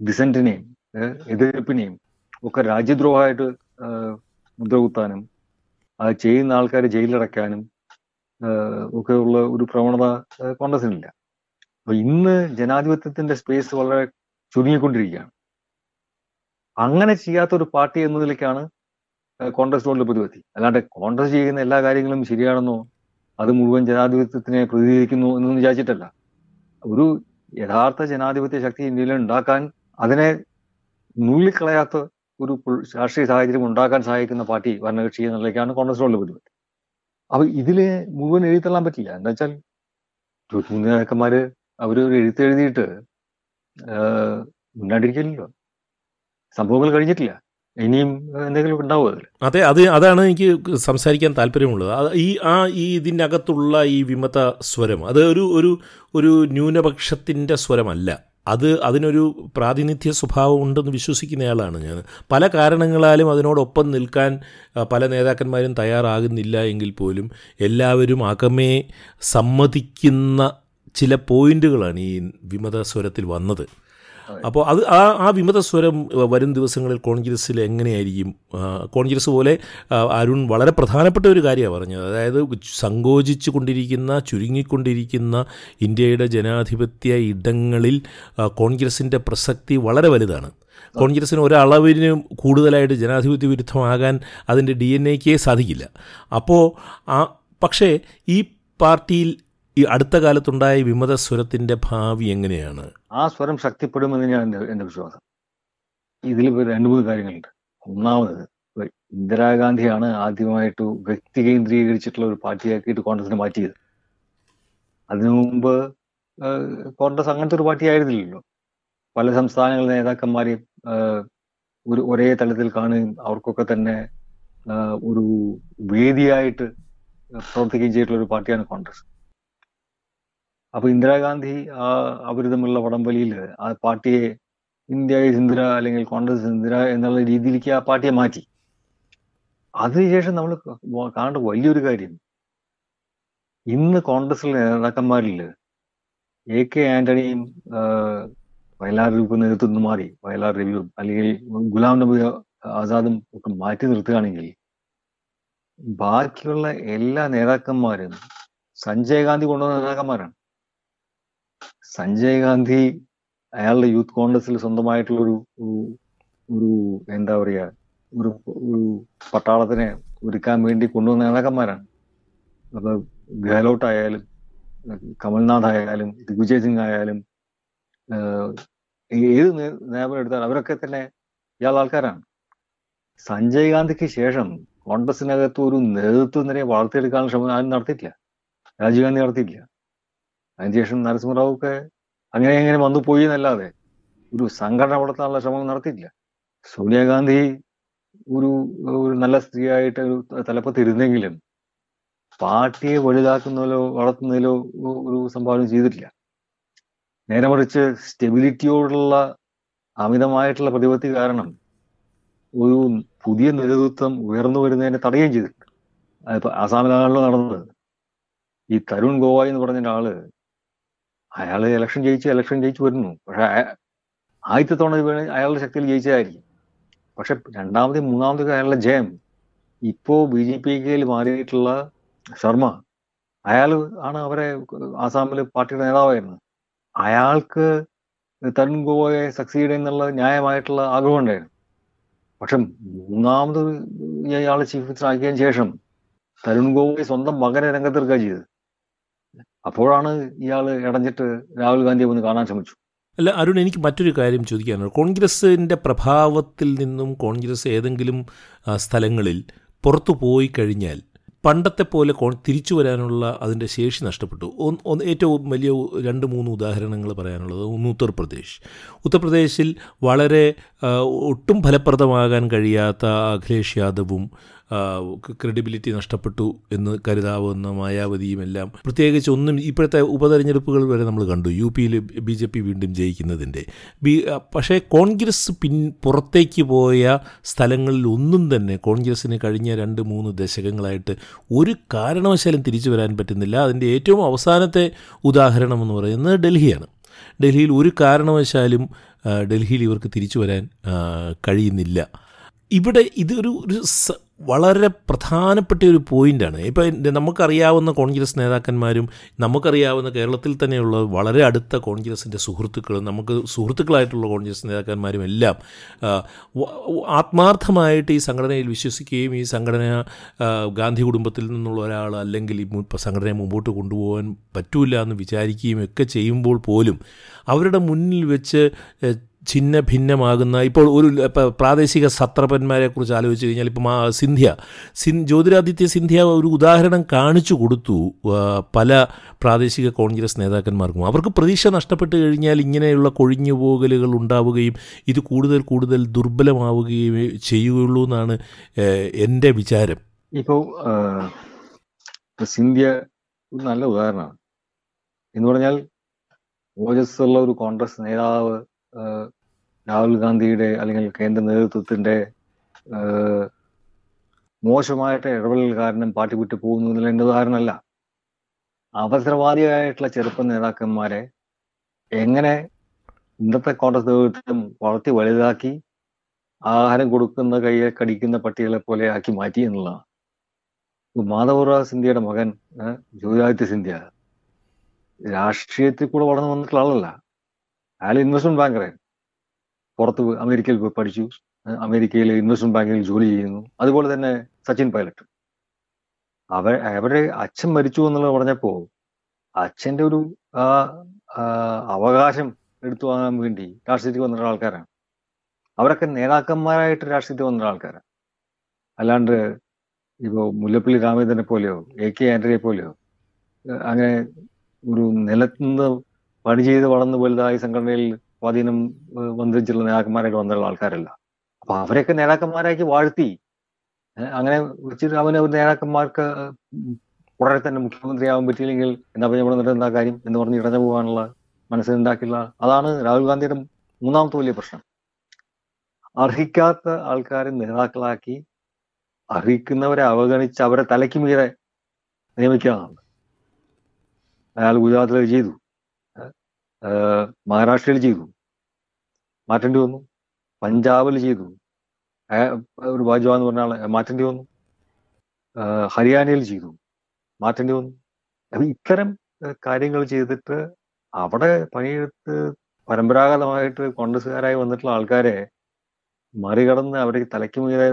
[SPEAKER 2] ഡിസന്റിനെയും എതിർപ്പിനെയും ഒക്കെ രാജ്യദ്രോഹമായിട്ട് മുദ്രകുത്താനും അത് ചെയ്യുന്ന ആൾക്കാരെ ജയിലിലടക്കാനും ഒക്കെ ഉള്ള ഒരു പ്രവണത കോൺഗ്രസിനില്ല അപ്പൊ ഇന്ന് ജനാധിപത്യത്തിന്റെ സ്പേസ് വളരെ ചുരുങ്ങിക്കൊണ്ടിരിക്കുകയാണ്. അങ്ങനെ ചെയ്യാത്ത ഒരു പാർട്ടി എന്നതിലേക്കാണ് കോൺഗ്രസ് കോൺഗ്രസിനോടുള്ള പ്രതിപത്തി. അല്ലാണ്ട് കോൺഗ്രസ് ചെയ്യുന്ന എല്ലാ കാര്യങ്ങളും ശരിയാണെന്നോ അത് മുഴുവൻ ജനാധിപത്യത്തിനെ പ്രതിനിധീകരിക്കുന്നു എന്നൊന്നും വിചാരിച്ചിട്ടല്ല. ഒരു യഥാർത്ഥ ജനാധിപത്യ ശക്തി ഇന്ത്യയിൽ ഉണ്ടാക്കാൻ അതിനെ നുള്ളിക്കളയാത്ത ഒരു രാഷ്ട്രീയ സാഹചര്യം ഉണ്ടാക്കാൻ സഹായിക്കുന്ന പാർട്ടി ഭരണകക്ഷി കോൺഗ്രസ് കോൺഗ്രസിനോടുള്ള പ്രതിപത്തി. അപ്പൊ ഇതിലെ മുഴുവൻ എഴുതിത്തള്ളാൻ പറ്റില്ല. എന്താ വെച്ചാൽ നേതാക്കന്മാര് അവർ ഒരു എഴുത്തെഴുതിയിട്ട് മുന്നാണ്ടിരിക്കില്ലല്ലോ സംഭവങ്ങൾ കഴിഞ്ഞിട്ടില്ല. ഇനിയും എന്തെങ്കിലും ഉണ്ടാവും അതിൽ
[SPEAKER 1] അതെ അത് അതാണ് എനിക്ക് സംസാരിക്കാൻ താല്പര്യമുള്ളത്. ഈ ആ ഈ ഇതിന്റെ അകത്തുള്ള ഈ വിമത സ്വരം അത് ഒരു ഒരു ഒരു ന്യൂനപക്ഷത്തിന്റെ സ്വരമല്ല. അത് അതിനൊരു പ്രാതിനിധ്യ സ്വഭാവം ഉണ്ടെന്ന് വിശ്വസിക്കുന്നയാളാണ് ഞാൻ. പല കാരണങ്ങളാലും അതിനോടൊപ്പം നിൽക്കാൻ പല നേതാക്കന്മാരും തയ്യാറാകുന്നില്ല എങ്കിൽ പോലും എല്ലാവരും അകമേ സമ്മതിക്കുന്ന ചില പോയിന്റുകളാണ് ഈ വിമത സ്വരത്തിൽ വന്നത് അപ്പോൾ അത് ആ ആ വിമത സ്വരം വരും ദിവസങ്ങളിൽ കോൺഗ്രസ്സിൽ എങ്ങനെയായിരിക്കും? കോൺഗ്രസ് പോലെ അരുൺ വളരെ പ്രധാനപ്പെട്ട ഒരു കാര്യമാണ് പറഞ്ഞത്. അതായത് സങ്കോചിച്ചു കൊണ്ടിരിക്കുന്ന ചുരുങ്ങിക്കൊണ്ടിരിക്കുന്ന ഇന്ത്യയുടെ ജനാധിപത്യ ഇടങ്ങളിൽ കോൺഗ്രസിന്റെ പ്രസക്തി വളരെ വലുതാണ്. കോൺഗ്രസ്സിന് ഒരളവിന് കൂടുതലായിട്ട് ജനാധിപത്യ വിരുദ്ധമാകാൻ അതിന്റെ ഡി എൻ എക്കേ സാധിക്കില്ല. അപ്പോൾ ആ പക്ഷേ ഈ പാർട്ടിയിൽ ഈ അടുത്ത കാലത്തുണ്ടായ വിമത സ്വരത്തിന്റെ ഭാവി എങ്ങനെയാണ്?
[SPEAKER 2] ആ സ്വരം ശക്തിപ്പെടുമെന്ന് ഞാൻ എന്റെ എന്റെ വിശ്വാസം. ഇതിൽ രണ്ട് മൂന്ന് കാര്യങ്ങളുണ്ട്. ഒന്നാമത് ഇന്ദിരാഗാന്ധിയാണ് ആദ്യമായിട്ട് വ്യക്തി കേന്ദ്രീകരിച്ചിട്ടുള്ള ഒരു പാർട്ടിയാക്കിയിട്ട് കോൺഗ്രസിനെ മാറ്റിയത്. അതിനു മുമ്പ് കോൺഗ്രസ് അങ്ങനത്തെ ഒരു പാർട്ടി ആയിരുന്നില്ലല്ലോ പല സംസ്ഥാനങ്ങളിലെ നേതാക്കന്മാരെയും ഒരു ഒരേ തലത്തിൽ കാണുകയും അവർക്കൊക്കെ തന്നെ ഒരു വേദിയായിട്ട് പ്രവർത്തിക്കുകയും ചെയ്തിട്ടുള്ള ഒരു പാർട്ടിയാണ് കോൺഗ്രസ്. അപ്പൊ ഇന്ദിരാഗാന്ധി ആ അവർ തമ്മിലുള്ള വടംവലിയിൽ ആ പാർട്ടിയെ ഇന്ത്യ ഇന്ദിര അല്ലെങ്കിൽ കോൺഗ്രസ് ഇന്ദിര എന്നുള്ള രീതിയിലേക്ക് ആ പാർട്ടിയെ മാറ്റി. അതിനുശേഷം നമ്മൾ കാണേണ്ട വലിയൊരു കാര്യം. ഇന്ന് കോൺഗ്രസിലെ നേതാക്കന്മാരിൽ എ കെ ആന്റണിയും വയലാർ രൂപ നേതൃത്വം മാറി വയലാർ രവിയും അല്ലെങ്കിൽ ഗുലാം നബി ആസാദും ഒക്കെ മാറ്റി നിർത്തുകയാണെങ്കിൽ ബാക്കിയുള്ള എല്ലാ നേതാക്കന്മാരും സഞ്ജയ് ഗാന്ധി കൊണ്ടുവന്ന നേതാക്കന്മാരാണ്. സഞ്ജയ് ഗാന്ധി അയാളുടെ യൂത്ത് കോൺഗ്രസിൽ സ്വന്തമായിട്ടുള്ള ഒരു ഒരു- എന്താ പറയുക ഒരു ഒരു പട്ടാളത്തിനെ ഒരുക്കാൻ വേണ്ടി കൊണ്ടുവന്ന നേതാക്കന്മാരാണ്. അപ്പൊ ഗെഹ്ലോട്ട് ആയാലും കമൽനാഥ് ആയാലും ദിഗ്വിജയ് സിംഗ് ആയാലും ഏത് നേ- എടുത്താലും അവരൊക്കെ തന്നെ ഇയാൾ ആൾക്കാരാണ്. സഞ്ജയ് ഗാന്ധിക്ക് ശേഷം കോൺഗ്രസിനകത്ത് ഒരു നേതൃത്വ നിരയെ വളർത്തിയെടുക്കാനുള്ള ശ്രമം ആരും നടത്തിയിട്ടില്ല. രാജീവ് ഗാന്ധി നടത്തിയിട്ടില്ല. അതിനുശേഷം നരസിംഹറാവു ഒക്കെ അങ്ങനെ എങ്ങനെ വന്നു പോയി എന്നല്ലാതെ ഒരു സംഘടന വളർത്താനുള്ള ശ്രമം നടത്തിയില്ല സോണിയാഗാന്ധി ഒരു ഒരു നല്ല സ്ത്രീയായിട്ട് ഒരു തലപ്പത്ത് ഇരുന്നെങ്കിലും പാർട്ടിയെ വലുതാക്കുന്നതിലോ വളർത്തുന്നതിലോ ഒരു സംഭാവന ചെയ്തിട്ടില്ല. നേരെ മറിച്ച് സ്റ്റെബിലിറ്റിയോടുള്ള അമിതമായിട്ടുള്ള പ്രതിപത്തി കാരണം ഒരു പുതിയ നേതൃത്വം ഉയർന്നു വരുന്നതിനെ തടയുകയും ചെയ്തിട്ടുണ്ട്. അതിപ്പോ ആസാമിലാണല്ലോ നടന്നത്. ഈ തരുൺ ഗോവായി എന്ന് പറഞ്ഞ ഒരാൾ അയാൾ ഇലക്ഷൻ ജയിച്ച് ഇലക്ഷൻ ജയിച്ച് വരുന്നു. പക്ഷെ ആദ്യത്തെ തവണ വേണേ അയാളുടെ ശക്തിയിൽ ജയിച്ചതായിരിക്കും. പക്ഷെ രണ്ടാമത് മൂന്നാമത് അയാളുടെ ജയം. ഇപ്പോ ബി ജെ പിയിൽ മാറിയിട്ടുള്ള ശർമ്മ അയാൾ ആണ് അവരെ ആസാമിൽ പാർട്ടിയുടെ നേതാവായിരുന്നു അയാൾക്ക് തരുൺ ഗോവയെ സക്സീഡ് എന്നുള്ള ന്യായമായിട്ടുള്ള ആഗ്രഹം ഉണ്ടായിരുന്നു. പക്ഷെ മൂന്നാമത് ഇയാളെ ചീഫ് മിനിസ്റ്റർ ആക്കിയതിനു ശേഷം തരുൺ ഗോവയെ സ്വന്തം മകനെ രംഗത്തിറക്കുക ചെയ്തത്. അപ്പോഴാണ് ഇയാൾ ഇടഞ്ഞിട്ട് രാഹുൽ ഗാന്ധിയെ ഒന്ന് കാണാൻ ശ്രമിച്ചു.
[SPEAKER 1] അല്ല അരുൺ എനിക്ക് മറ്റൊരു കാര്യം ചോദിക്കാനുണ്ട്. കോൺഗ്രസിന്റെ പ്രഭാവത്തിൽ നിന്നും കോൺഗ്രസ് ഏതെങ്കിലും സ്ഥലങ്ങളിൽ പുറത്തു പോയി കഴിഞ്ഞാൽ പണ്ടത്തെ പോലെ തിരിച്ചു വരാനുള്ള അതിന്റെ ശേഷി നഷ്ടപ്പെട്ടു. ഏറ്റവും വലിയ രണ്ട് മൂന്ന് ഉദാഹരണങ്ങൾ പറയാനുള്ളത് ഒന്ന് ഉത്തർപ്രദേശ് ഉത്തർപ്രദേശിൽ വളരെ ഒട്ടും ഫലപ്രദമാകാൻ കഴിയാത്ത അഖിലേഷ് യാദവും ക്രെഡിബിലിറ്റി നഷ്ടപ്പെട്ടു എന്ന് കരുതാവുന്ന മായാവതിയും എല്ലാം പ്രത്യേകിച്ച് ഒന്നും ഇപ്പോഴത്തെ ഉപതെരഞ്ഞെടുപ്പുകൾ വരെ നമ്മൾ കണ്ടു. യു പിയിൽ ബി ജെ പി വീണ്ടും ജയിക്കുന്നതിന്റെ. ബി പക്ഷേ കോൺഗ്രസ് പിൻ പുറത്തേക്ക് പോയ സ്ഥലങ്ങളിൽ ഒന്നും തന്നെ കോൺഗ്രസ്സിന് കഴിഞ്ഞ രണ്ട് മൂന്ന് ദശകങ്ങളായിട്ട് ഒരു കാരണവശാലും തിരിച്ചു വരാൻ പറ്റുന്നില്ല. അതിന്റെ ഏറ്റവും അവസാനത്തെ ഉദാഹരണം എന്ന് പറയുന്നത് ഡൽഹിയാണ്. ഡൽഹിയിൽ ഒരു കാരണവശാലും ഡൽഹിയിൽ ഇവർക്ക് തിരിച്ചു വരാൻ കഴിയുന്നില്ല. ഇവിടെ ഇതൊരു ഒരു വളരെ പ്രധാനപ്പെട്ട ഒരു പോയിന്റാണ് ഇപ്പം നമുക്കറിയാവുന്ന കോൺഗ്രസ് നേതാക്കന്മാരും നമുക്കറിയാവുന്ന കേരളത്തിൽ തന്നെയുള്ള വളരെ അടുത്ത കോൺഗ്രസിന്റെ സുഹൃത്തുക്കളും നമുക്ക് സുഹൃത്തുക്കളായിട്ടുള്ള കോൺഗ്രസ് നേതാക്കന്മാരും എല്ലാം ആത്മാർത്ഥമായിട്ട് ഈ സംഘടനയിൽ വിശ്വസിക്കുകയും ഈ സംഘടന ഗാന്ധി കുടുംബത്തിൽ നിന്നുള്ള ഒരാൾ അല്ലെങ്കിൽ ഈ സംഘടനയെ മുമ്പോട്ട് കൊണ്ടുപോകാൻ പറ്റൂല എന്ന് വിചാരിക്കുകയും ഒക്കെ ചെയ്യുമ്പോൾ പോലും അവരുടെ മുന്നിൽ വെച്ച് ഛിന്ന ഭിന്നമാകുന്ന ഇപ്പോൾ ഒരു പ്രാദേശിക സത്രപന്മാരെ കുറിച്ച് ആലോചിച്ച് കഴിഞ്ഞാൽ ഇപ്പം സിന്ധ്യ. സിൻ ജ്യോതിരാദിത്യ സിന്ധ്യ ഒരു ഉദാഹരണം കാണിച്ചു കൊടുത്തു പല പ്രാദേശിക കോൺഗ്രസ് നേതാക്കന്മാർക്കും. അവർക്ക് പ്രതീക്ഷ നഷ്ടപ്പെട്ട് കഴിഞ്ഞാൽ ഇങ്ങനെയുള്ള കൊഴിഞ്ഞുപോകലുകൾ ഉണ്ടാവുകയും ഇത് കൂടുതൽ കൂടുതൽ ദുർബലമാവുകയും ചെയ്യുകയുള്ളൂ എന്നാണ് എന്റെ വിചാരം.
[SPEAKER 2] ഇപ്പോൾ സിന്ധ്യ നല്ല ഉദാഹരണമാണ്. എന്ന് പറഞ്ഞാൽ ഓജസ്സുള്ള ഒരു കോൺഗ്രസ് നേതാവ് രാഹുൽ ഗാന്ധിയുടെ അല്ലെങ്കിൽ കേന്ദ്ര നേതൃത്വത്തിന്റെ മോശമായിട്ട് ഇടപെടൽ കാരണം പാർട്ടി വിട്ടു പോകുന്നു എന്നുള്ള എന്റെ ഉദാഹരണമല്ല. അവസരവാദിയായിട്ടുള്ള ചെറുപ്പ നേതാക്കന്മാരെ എങ്ങനെ ഇന്നത്തെ കോൺഗ്രസ് നേതൃത്വം വളർത്തി വലുതാക്കി ആഹാരം കൊടുക്കുന്ന കയ്യെ കടിക്കുന്ന പട്ടികളെ പോലെ ആക്കി മാറ്റി എന്നുള്ളതാണ്. മാധവറാവ് സിന്ധ്യയുടെ മകൻ ജ്യോതിരാദിത്യ സിന്ധ്യ രാഷ്ട്രീയത്തിൽ കൂടെ വളർന്നു വന്നിട്ടുള്ള ആളല്ല. അയാൾ ഇൻവെസ്റ്റ്മെന്റ് ബാങ്കറായിരുന്നു പുറത്ത് അമേരിക്കയിൽ പോയി പഠിച്ചു. അമേരിക്കയിൽ ഇൻവെസ്റ്റ്മെന്റ് ബാങ്കിൽ ജോലി ചെയ്യുന്നു. അതുപോലെ തന്നെ സച്ചിൻ പൈലറ്റ്. അവ അവരുടെ അച്ഛൻ മരിച്ചു എന്നുള്ളത് പറഞ്ഞപ്പോ അച്ഛന്റെ ഒരു അവകാശം എടുത്തു വാങ്ങാൻ വേണ്ടി രാഷ്ട്രീയത്തിൽ വന്നിട്ടുള്ള ആൾക്കാരാണ്. അവരൊക്കെ നേതാക്കന്മാരായിട്ട് രാഷ്ട്രീയത്തിൽ വന്നിട്ടുള്ള ആൾക്കാരാണ്. അല്ലാണ്ട് ഇപ്പോ മുല്ലപ്പള്ളി രാമചന്ദ്രനെ പോലെയോ എ കെ ആന്റണിയെ പോലെയോ അങ്ങനെ ഒരു നിലത്തുനിന്ന് പണി ചെയ്ത് വളർന്ന് വലുതായി സംഘടനയിൽ സ്വാധീനം വന്നിട്ടുള്ള നേതാക്കന്മാരായിട്ട് വന്നിട്ടുള്ള ആൾക്കാരല്ല. അപ്പൊ അവരെയൊക്കെ നേതാക്കന്മാരാക്കി വാഴ്ത്തി അങ്ങനെ വെച്ചിട്ട് അവന് നേതാക്കന്മാർക്ക് ഉടനെ തന്നെ മുഖ്യമന്ത്രിയാവാൻ പറ്റിയില്ലെങ്കിൽ എന്താ പറഞ്ഞ ഇവിടെ നിന്നിട്ട് എന്താ കാര്യം എന്ന് പറഞ്ഞ് ഇടഞ്ഞു പോകാനുള്ള മനസ്സിലുണ്ടാക്കിയുള്ള അതാണ് രാഹുൽ ഗാന്ധിയുടെ മൂന്നാമത്തെ വലിയ പ്രശ്നം. അർഹിക്കാത്ത ആൾക്കാരെ നേതാക്കളാക്കി അർഹിക്കുന്നവരെ അവഗണിച്ച് അവരെ തലയ്ക്ക് മീതെ നിയമിക്കാന്നാണ് അയാൾ ഗുജറാത്തിൽ ചെയ്തു. മഹാരാഷ്ട്രയിൽ ചെയ്തു. മാറ്റേണ്ടി വന്നു. പഞ്ചാബിൽ ചെയ്തു. ഒരു ബാജ്വ എന്ന് പറഞ്ഞ ആളെ മാറ്റേണ്ടി വന്നു. ഹരിയാനയിൽ ചെയ്തു. മാറ്റേണ്ടി വന്നു. അപ്പൊ ഇത്തരം കാര്യങ്ങൾ ചെയ്തിട്ട് അവിടെ പണിയെടുത്ത് പരമ്പരാഗതമായിട്ട് കോൺഗ്രസ്സുകാരായി വന്നിട്ടുള്ള ആൾക്കാരെ മറികടന്ന് അവരുടെ തലയ്ക്ക് മീതെ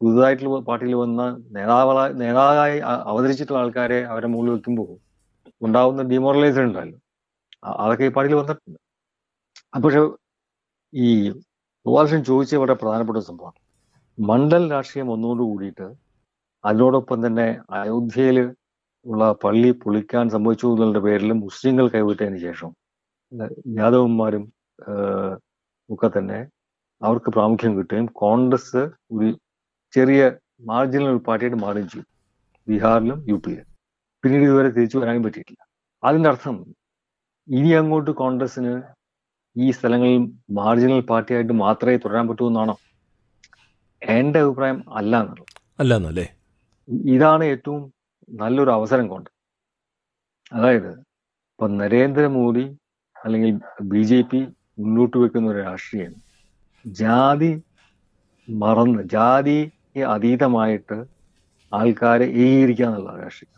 [SPEAKER 2] പുതുതായിട്ടുള്ള പാർട്ടിയിൽ വന്ന നേതാവള നേതാവായി അവതരിച്ചിട്ടുള്ള ആൾക്കാരെ അവരെ മുകളിൽ വെക്കുമ്പോൾ ഉണ്ടാവുന്ന ഡിമോറലൈസേഷൻ ഉണ്ടല്ലോ. അതൊക്കെ ഈ പാട്ടിൽ വന്നിട്ടുണ്ട്. പക്ഷെ ഈ ഗോപാലകൃഷ്ണൻ ചോദിച്ച വളരെ പ്രധാനപ്പെട്ട സംഭവമാണ് മണ്ഡൽ രാഷ്ട്രീയം ഒന്നുകൊണ്ട് കൂടിയിട്ട് അതിനോടൊപ്പം തന്നെ അയോധ്യയിൽ ഉള്ള പള്ളി പൊളിക്കാൻ സംഭവിച്ചു എന്നുള്ള പേരിൽ മുസ്ലിങ്ങൾ കൈവിട്ടതിന് ശേഷം യാദവന്മാരും ഒക്കെ തന്നെ അവർക്ക് പ്രാമുഖ്യം കിട്ടുകയും കോൺഗ്രസ് ഒരു ചെറിയ മാർജിനൽ ഒരു പാർട്ടിയായിട്ട് മാറുകയും ചെയ്തു. ബീഹാറിലും യു പിയിലും പിന്നീട് ഇതുവരെ തിരിച്ചു വരാനും പറ്റിയിട്ടില്ല. അതിന്റെ അർത്ഥം ഇനി അങ്ങോട്ട് കോൺഗ്രസിന് ഈ സ്ഥലങ്ങളിൽ മാർജിനൽ പാർട്ടിയായിട്ട് മാത്രമേ തുടരാൻ പറ്റൂ എന്നാണോ? എന്റെ അഭിപ്രായം അല്ല എന്നുള്ളത്.
[SPEAKER 1] അല്ല എന്നല്ലേ?
[SPEAKER 2] ഇതാണ് ഏറ്റവും നല്ലൊരു അവസരം കൊണ്ട്. അതായത് ഇപ്പൊ നരേന്ദ്രമോദി അല്ലെങ്കിൽ ബി ജെ പി മുന്നോട്ട് വെക്കുന്ന ഒരു രാഷ്ട്രീയം ജാതി മറന്ന് ജാതി അതീതമായിട്ട് ആൾക്കാരെ ഏകീകരിക്കുക എന്നുള്ള രാഷ്ട്രീയം.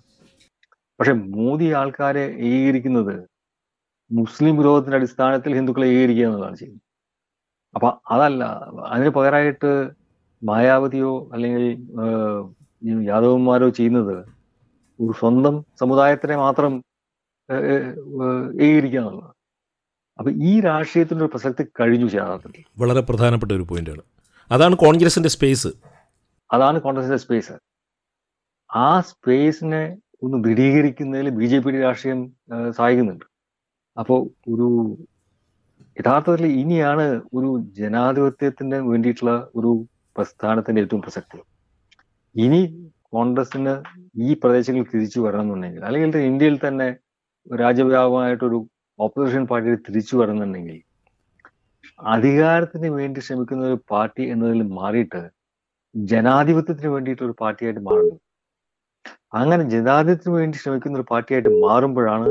[SPEAKER 2] പക്ഷെ മോദി ആൾക്കാരെ ഏകീകരിക്കുന്നത് മുസ്ലിം വിരോധത്തിന്റെ അടിസ്ഥാനത്തിൽ ഹിന്ദുക്കളെ ഏകീകരിക്കുക എന്നുള്ളതാണ് ചെയ്യുന്നത്. അപ്പൊ അതല്ല അതിന് പകരമായിട്ട് മായാവതിയോ അല്ലെങ്കിൽ യാദവന്മാരോ ചെയ്യുന്നത് ഒരു സ്വന്തം സമുദായത്തിനെ മാത്രം ഏകീകരിക്കുക എന്നുള്ളതാണ്. അപ്പൊ ഈ രാഷ്ട്രീയത്തിന്റെ ഒരു പ്രസക്തി കഴിഞ്ഞു യഥാർത്ഥത്തിൽ
[SPEAKER 1] വളരെ പ്രധാനപ്പെട്ട ഒരു പോയിന്റാണ്. അതാണ് കോൺഗ്രസിന്റെ സ്പേസ്.
[SPEAKER 2] അതാണ് കോൺഗ്രസിന്റെ സ്പേസ്. ആ സ്പേസിനെ ഒന്ന് ദൃഢീകരിക്കുന്നതിൽ ബി ജെ പിയുടെ രാഷ്ട്രീയം സഹായിക്കുന്നുണ്ട്. അപ്പോൾ ഒരു യഥാർത്ഥത്തിൽ ഇനിയാണ് ഒരു ജനാധിപത്യത്തിന് വേണ്ടിയിട്ടുള്ള ഒരു പ്രസ്ഥാനത്തിന്റെ ഏറ്റവും പ്രസക്തി. ഇനി കോൺഗ്രസിന് ഈ പ്രദേശങ്ങളിൽ തിരിച്ചു വരണമെന്നുണ്ടെങ്കിൽ അല്ലെങ്കിൽ ഇന്ത്യയിൽ തന്നെ രാജ്യവ്യാപകമായിട്ടൊരു ഓപ്പോസിഷൻ പാർട്ടിയിൽ തിരിച്ചു വരണമെന്നുണ്ടെങ്കിൽ അധികാരത്തിന് വേണ്ടി ശ്രമിക്കുന്ന ഒരു പാർട്ടി എന്നതിൽ മാറിയിട്ട് ജനാധിപത്യത്തിന് വേണ്ടിയിട്ട് ഒരു പാർട്ടിയായിട്ട് മാറുന്നു അങ്ങനെ ജനാധിപത്യത്തിന് വേണ്ടി ശ്രമിക്കുന്ന ഒരു പാർട്ടിയായിട്ട് മാറുമ്പോഴാണ്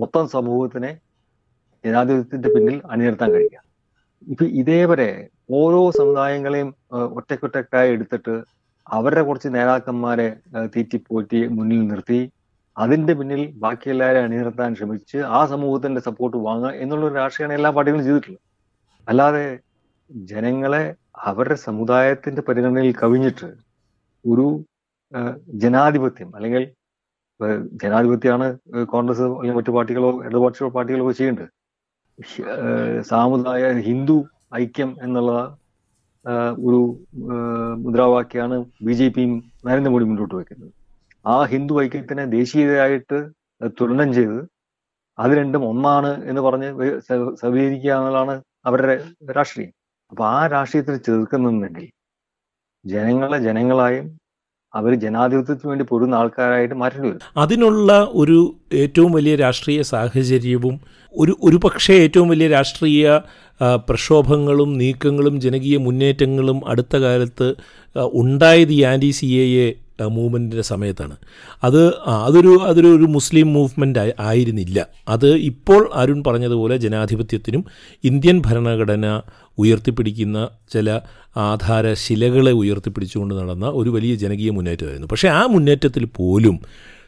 [SPEAKER 2] മൊത്തം സമൂഹത്തിനെ ജനാധിപത്യത്തിന്റെ പിന്നിൽ അണിനിർത്താൻ കഴിയുക. ഇപ്പൊ ഇതേവരെ ഓരോ സമുദായങ്ങളെയും ഒറ്റക്കൊറ്റക്കായി എടുത്തിട്ട് അവരുടെ കുറച്ച് നേതാക്കന്മാരെ തീറ്റിപ്പോറ്റി മുന്നിൽ നിർത്തി അതിന്റെ പിന്നിൽ ബാക്കി അണിനിർത്താൻ ശ്രമിച്ച് ആ സമൂഹത്തിന്റെ സപ്പോർട്ട് വാങ്ങുക എന്നുള്ള രാഷ്ട്രീയമാണ് എല്ലാ പാർട്ടികളും ചെയ്തിട്ടുള്ളത്. അല്ലാതെ ജനങ്ങളെ അവരുടെ സമുദായത്തിന്റെ പരിഗണനയിൽ കവിഞ്ഞിട്ട് ഒരു ജനാധിപത്യം അല്ലെങ്കിൽ ജനാധിപത്യമാണ് കോൺഗ്രസ് അല്ലെങ്കിൽ മറ്റു പാർട്ടികളോ ഇടതുപക്ഷ പാർട്ടികളോ ചെയ്യേണ്ടത് സാമുദായ ഹിന്ദു ഐക്യം എന്നുള്ള ഒരു മുദ്രാവാക്യമാണ് ബി ജെ പിയും നരേന്ദ്രമോദി മുന്നോട്ട് വയ്ക്കുന്നത്. ആ ഹിന്ദു ഐക്യത്തിനെ ദേശീയതയായിട്ട് തുലനം ചെയ്ത് അത് രണ്ടും ഒന്നാണ് എന്ന് പറഞ്ഞ് സവീകരിക്കുക എന്നുള്ളതാണ് അവരുടെ രാഷ്ട്രീയം. അപ്പൊ ആ രാഷ്ട്രീയത്തിൽ ചെറുക്കുന്നുണ്ടെങ്കിൽ ജനങ്ങളെ ജനങ്ങളായും അവർ ജനാധിപത്യത്തിന് വേണ്ടി പൊരുന്ന ആൾക്കാരായിട്ട് മാറ്റേണ്ടി വരും
[SPEAKER 1] അതിനുള്ള ഒരു ഏറ്റവും വലിയ രാഷ്ട്രീയ സാഹചര്യവും ഒരു ഒരു പക്ഷേ ഏറ്റവും വലിയ രാഷ്ട്രീയ പ്രക്ഷോഭങ്ങളും നീക്കങ്ങളും ജനകീയ മുന്നേറ്റങ്ങളും അടുത്ത കാലത്ത് ഉണ്ടായത് ഈ ആന്റി സി എ എ മൂവ്മെന്റിന്റെ സമയത്താണ്. അത് അതൊരു അതൊരു ഒരു മുസ്ലിം മൂവ്മെന്റ് ആയിരുന്നില്ല. അത് ഇപ്പോൾ അരുൺ പറഞ്ഞതുപോലെ ജനാധിപത്യത്തിനും ഇന്ത്യൻ ഭരണഘടന ഉയർത്തിപ്പിടിക്കുന്ന ചില ആധാരശിലകളെ ഉയർത്തിപ്പിടിച്ചുകൊണ്ട് നടന്ന ഒരു വലിയ ജനകീയ മുന്നേറ്റമായിരുന്നു. പക്ഷേ ആ മുന്നേറ്റത്തിൽ പോലും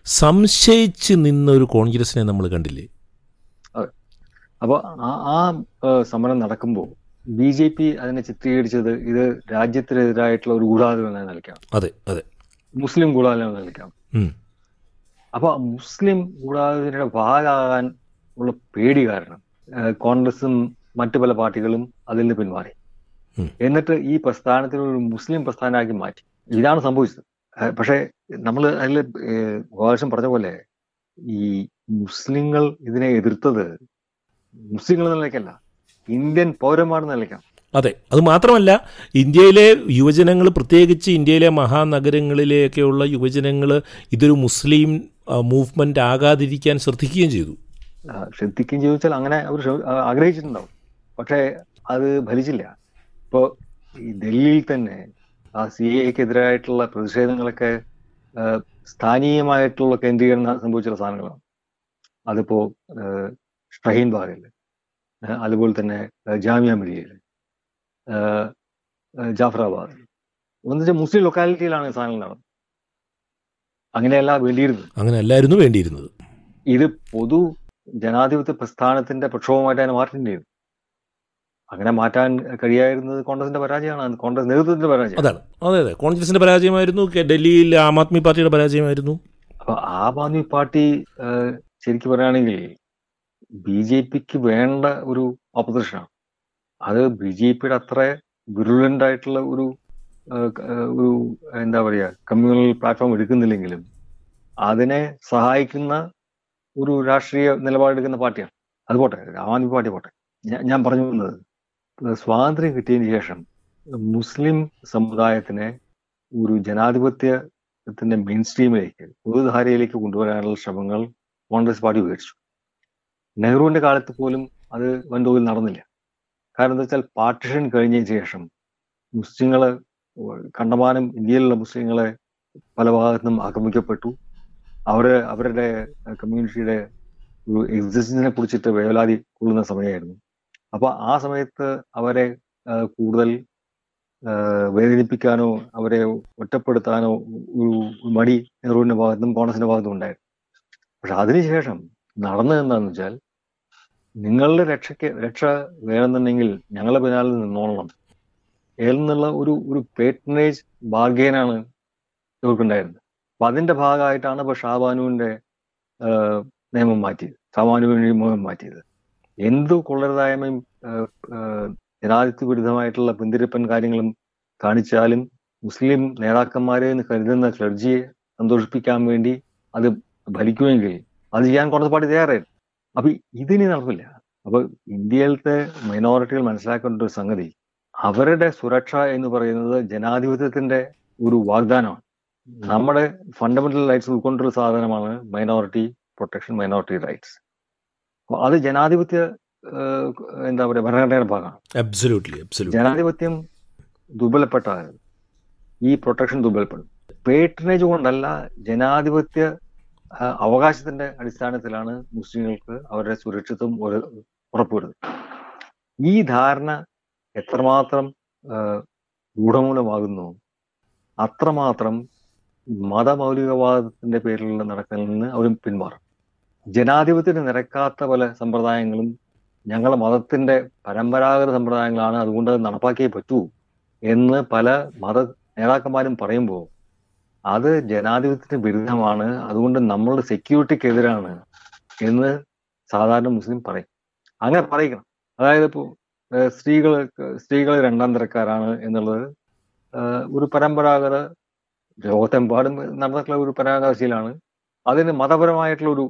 [SPEAKER 1] സംശയിച്ച് നിന്ന ഒരു കോൺഗ്രസിനെ നമ്മൾ കണ്ടില്ലേ?
[SPEAKER 2] അപ്പോൾ ആ സമരം നടക്കുമ്പോൾ ബി ജെ പി അതിനെ ചിത്രീകരിച്ചത് ഇത് രാജ്യത്തിനെതിരായിട്ടുള്ള ഒരു ഗൂഢാലോചന എന്ന നിലയ്ക്കാണ്
[SPEAKER 1] അതെ അതെ.
[SPEAKER 2] മുസ്ലിം ഗൂഢാലോചന
[SPEAKER 1] ഉം.
[SPEAKER 2] അപ്പൊ മുസ്ലിം ഗൂഢാലോചനയുടെ ഭാഗമാകാൻ ഉള്ള പേടി കാരണം കോൺഗ്രസും മറ്റു പല പാർട്ടികളും അതിൽ നിന്ന് പിന്മാറി എന്നിട്ട് ഈ പ്രസ്ഥാനത്തിന് ഒരു മുസ്ലിം പ്രസ്ഥാനമാക്കി മാറ്റി. ഇതാണ് സംഭവിച്ചത്. പക്ഷെ പക്ഷേ നമ്മൾ അതിൽ ഗോപാലകൃഷ്ണൻ പറഞ്ഞ പോലെ ഈ മുസ്ലിങ്ങൾ ഇതിനെ എതിർത്തത് മുസ്ലിങ്ങൾ എന്ന നിലയ്ക്കല്ല ഇന്ത്യൻ പൗരന്മാർ നിലയ്ക്കാണ്.
[SPEAKER 1] അതെ അത് മാത്രമല്ല ഇന്ത്യയിലെ യുവജനങ്ങൾ പ്രത്യേകിച്ച് ഇന്ത്യയിലെ മഹാനഗരങ്ങളിലേക്കുള്ള യുവജനങ്ങൾ ഇതൊരു മുസ്ലിം മൂവ്മെന്റ് ആകാതിരിക്കാൻ ശ്രദ്ധിക്കുകയും ചെയ്തു.
[SPEAKER 2] ശ്രദ്ധിക്കുകയും ചോദിച്ചാൽ അങ്ങനെ അവർ ആഗ്രഹിച്ചിട്ടുണ്ടാവും. പക്ഷേ അത് ഫലിച്ചില്ല. ഇപ്പോൾ ഈ ഡൽഹിയിൽ തന്നെ ആ സി എക്കെതിരായിട്ടുള്ള പ്രതിഷേധങ്ങളൊക്കെ സ്ഥാനീയമായിട്ടുള്ള കേന്ദ്രീകരണം സംഭവിച്ചുള്ള സാധനങ്ങളാണ്. അതിപ്പോ ഷഹീൻ ബാഗിൽ അതുപോലെ തന്നെ ജാമ്യ മിലിയയിൽ ജാഫറാബാദ്. എന്ന് വെച്ചാൽ മുസ്ലിം ലൊക്കാലിറ്റിയിലാണ് സാധനങ്ങൾ നടന്നത്. അങ്ങനെയല്ല വേണ്ടിയിരുന്നത്.
[SPEAKER 1] അങ്ങനെയല്ലായിരുന്നു വേണ്ടിയിരുന്നത്.
[SPEAKER 2] ഇത് പൊതു ജനാധിപത്യ പ്രസ്ഥാനത്തിന്റെ പ്രക്ഷോഭമായിട്ട് അതിനെ മാറ്റേണ്ടി ചെയ്തു. അങ്ങനെ മാറ്റാൻ കഴിയായിരുന്നത് കോൺഗ്രസിന്റെ പരാജയമാണ്. കോൺഗ്രസ് നേതൃത്വത്തിന്റെ പരാജയം.
[SPEAKER 1] അതാണ്. അതെ അതെ. കോൺഗ്രസിന്റെ പരാജയമായിരുന്നു ഡൽഹിയിൽ ആം ആദ്മി പാർട്ടിയുടെ പരാജയമായിരുന്നു.
[SPEAKER 2] അപ്പൊ ആം ആദ്മി പാർട്ടി ശരിക്കും പറയുകയാണെങ്കിൽ ബി ജെ പിക്ക് വേണ്ട ഒരു ഓപ്പോസിഷനാണ് അത് ബി ജെ പിയുടെ അത്ര വിരുലന്റ് ആയിട്ടുള്ള ഒരു ഒരു എന്താ പറയുക കമ്മ്യൂണൽ പ്ലാറ്റ്ഫോം എടുക്കുന്നില്ലെങ്കിലും അതിനെ സഹായിക്കുന്ന ഒരു രാഷ്ട്രീയ നിലപാടെടുക്കുന്ന പാർട്ടിയാണ്. അത് പോട്ടെ ആം ആദ്മി പാർട്ടി പോട്ടെ. ഞാൻ- ഞാൻ പറഞ്ഞു വന്നത് സ്വാതന്ത്ര്യം കിട്ടിയതിന് ശേഷം മുസ്ലിം സമുദായത്തിനെ ഒരു ജനാധിപത്യത്തിന്റെ മെയിൻ സ്ട്രീമിലേക്ക് പൊതുധാരയിലേക്ക് കൊണ്ടുവരാനുള്ള ശ്രമങ്ങൾ കോൺഗ്രസ് പാർട്ടി ഉപയോഗിച്ചു നെഹ്റുവിന്റെ കാലത്ത് പോലും അത് വൻതോതിൽ നടന്നില്ല. കാരണം എന്താ വെച്ചാൽ പാർട്ടിഷൻ കഴിഞ്ഞതിന് ശേഷം മുസ്ലിങ്ങൾ കണ്ടമാനം ഇന്ത്യയിലുള്ള മുസ്ലിങ്ങളെ പല ഭാഗത്തുനിന്നും ആക്രമിക്കപ്പെട്ടു. അവർ അവരുടെ കമ്മ്യൂണിറ്റിയുടെ ഒരു എക്സിസ്റ്റൻസിനെ കുറിച്ചിട്ട് വേവലാതി കൊള്ളുന്ന സമയമായിരുന്നു. അപ്പൊ ആ സമയത്ത് അവരെ കൂടുതൽ വേദനിപ്പിക്കാനോ അവരെ ഒറ്റപ്പെടുത്താനോ ഒരു മടി നെഹ്റുവിന്റെ ഭാഗത്തും കോൺഗ്രസിന്റെ ഭാഗത്തും ഉണ്ടായിരുന്നു. പക്ഷെ അതിനുശേഷം നടന്നത് എന്താണെന്ന് വെച്ചാൽ നിങ്ങളുടെ രക്ഷയ്ക്ക് രക്ഷ വേണമെന്നുണ്ടെങ്കിൽ ഞങ്ങളുടെ പിന്നാലെ നിന്നോളണം. എന്നുള്ള ഒരു ഒരു പേറ്റനേജ് ബാർഗെയിനാണ് ഇവർക്കുണ്ടായിരുന്നത്. അപ്പൊ അതിന്റെ ഭാഗമായിട്ടാണ് ഇപ്പൊ ഷാബാനുവിന്റെ നിയമം മാറ്റിയത്. ഷാബാനുവിന്റെ നിയമം മാറ്റിയത്. എന്തു കൊള്ളരുതായ്മയും ജനാധിപത്യ വിരുദ്ധമായിട്ടുള്ള പിന്തിരിപ്പൻ കാര്യങ്ങളും കാണിച്ചാലും മുസ്ലിം നേതാക്കന്മാരെ എന്ന് കരുതുന്ന ക്ലർജിയെ സന്തോഷിപ്പിക്കാൻ വേണ്ടി അത് ഭരിക്കുമെങ്കിൽ അത് ചെയ്യാൻ കോൺഗ്രസ് പാർട്ടി അപ്പൊ ഇതിനി നടക്കില്ല അപ്പൊ ഇന്ത്യയിലത്തെ മൈനോറിറ്റികൾ മനസ്സിലാക്കേണ്ട ഒരു സംഗതി അവരുടെ സുരക്ഷ എന്ന് പറയുന്നത് ജനാധിപത്യത്തിന്റെ ഒരു വാഗ്ദാനമാണ്. നമ്മുടെ ഫണ്ടമെന്റൽ റൈറ്റ്സ് ഉൾക്കൊണ്ടൊരു സാധനമാണ് മൈനോറിറ്റി പ്രൊട്ടക്ഷൻ മൈനോറിറ്റി റൈറ്റ്സ് അപ്പൊ അത് ജനാധിപത്യ എന്താ പറയുക ഭരണഘടനയുടെ ഭാഗമാണ്. ജനാധിപത്യം ദുർബലപ്പെട്ടാൽ ഈ പ്രൊട്ടക്ഷൻ ദുർബലപ്പെടും. പേട്രനേജ് കൊണ്ടല്ല ജനാധിപത്യ അവകാശത്തിന്റെ അടിസ്ഥാനത്തിലാണ് മുസ്ലിങ്ങൾക്ക് അവരുടെ സുരക്ഷിതത്വം ഉറ- ഉറപ്പുവരുന്നത്. ഈ ധാരണ എത്രമാത്രം ഗൂഢമൂലമാകുന്നു? അത്രമാത്രം മതമൗലികവാദത്തിന്റെ പേരിൽ നടക്കലിൽ നിന്ന് അവർ പിന്മാറും. ജനാധിപത്യത്തിന് നിരക്കാത്ത പല സമ്പ്രദായങ്ങളും ഞങ്ങളുടെ മതത്തിന്റെ പരമ്പരാഗത സമ്പ്രദായങ്ങളാണ്. അതുകൊണ്ട് അത് നടപ്പാക്കിയേ പറ്റൂ എന്ന് പല മത നേതാക്കന്മാരും പറയുമ്പോൾ അത് ജനാധിപത്യത്തിന് വിരുദ്ധമാണ്. അതുകൊണ്ട് നമ്മളുടെ സെക്യൂരിറ്റിക്കെതിരാണ് എന്ന് സാധാരണ മുസ്ലിം പറയും. അങ്ങനെ പറയിക്കണം. അതായത് ഇപ്പോൾ സ്ത്രീകൾ സ്ത്രീകൾ രണ്ടാം തരക്കാരാണ് എന്നുള്ളത് ഒരു പരമ്പരാഗത ലോകത്തെമ്പാടും നടന്നിട്ടുള്ള ഒരു പരമ്പരാഗത ശീലമാണ് അതിന് മതപരമായിട്ടുള്ള ഒരു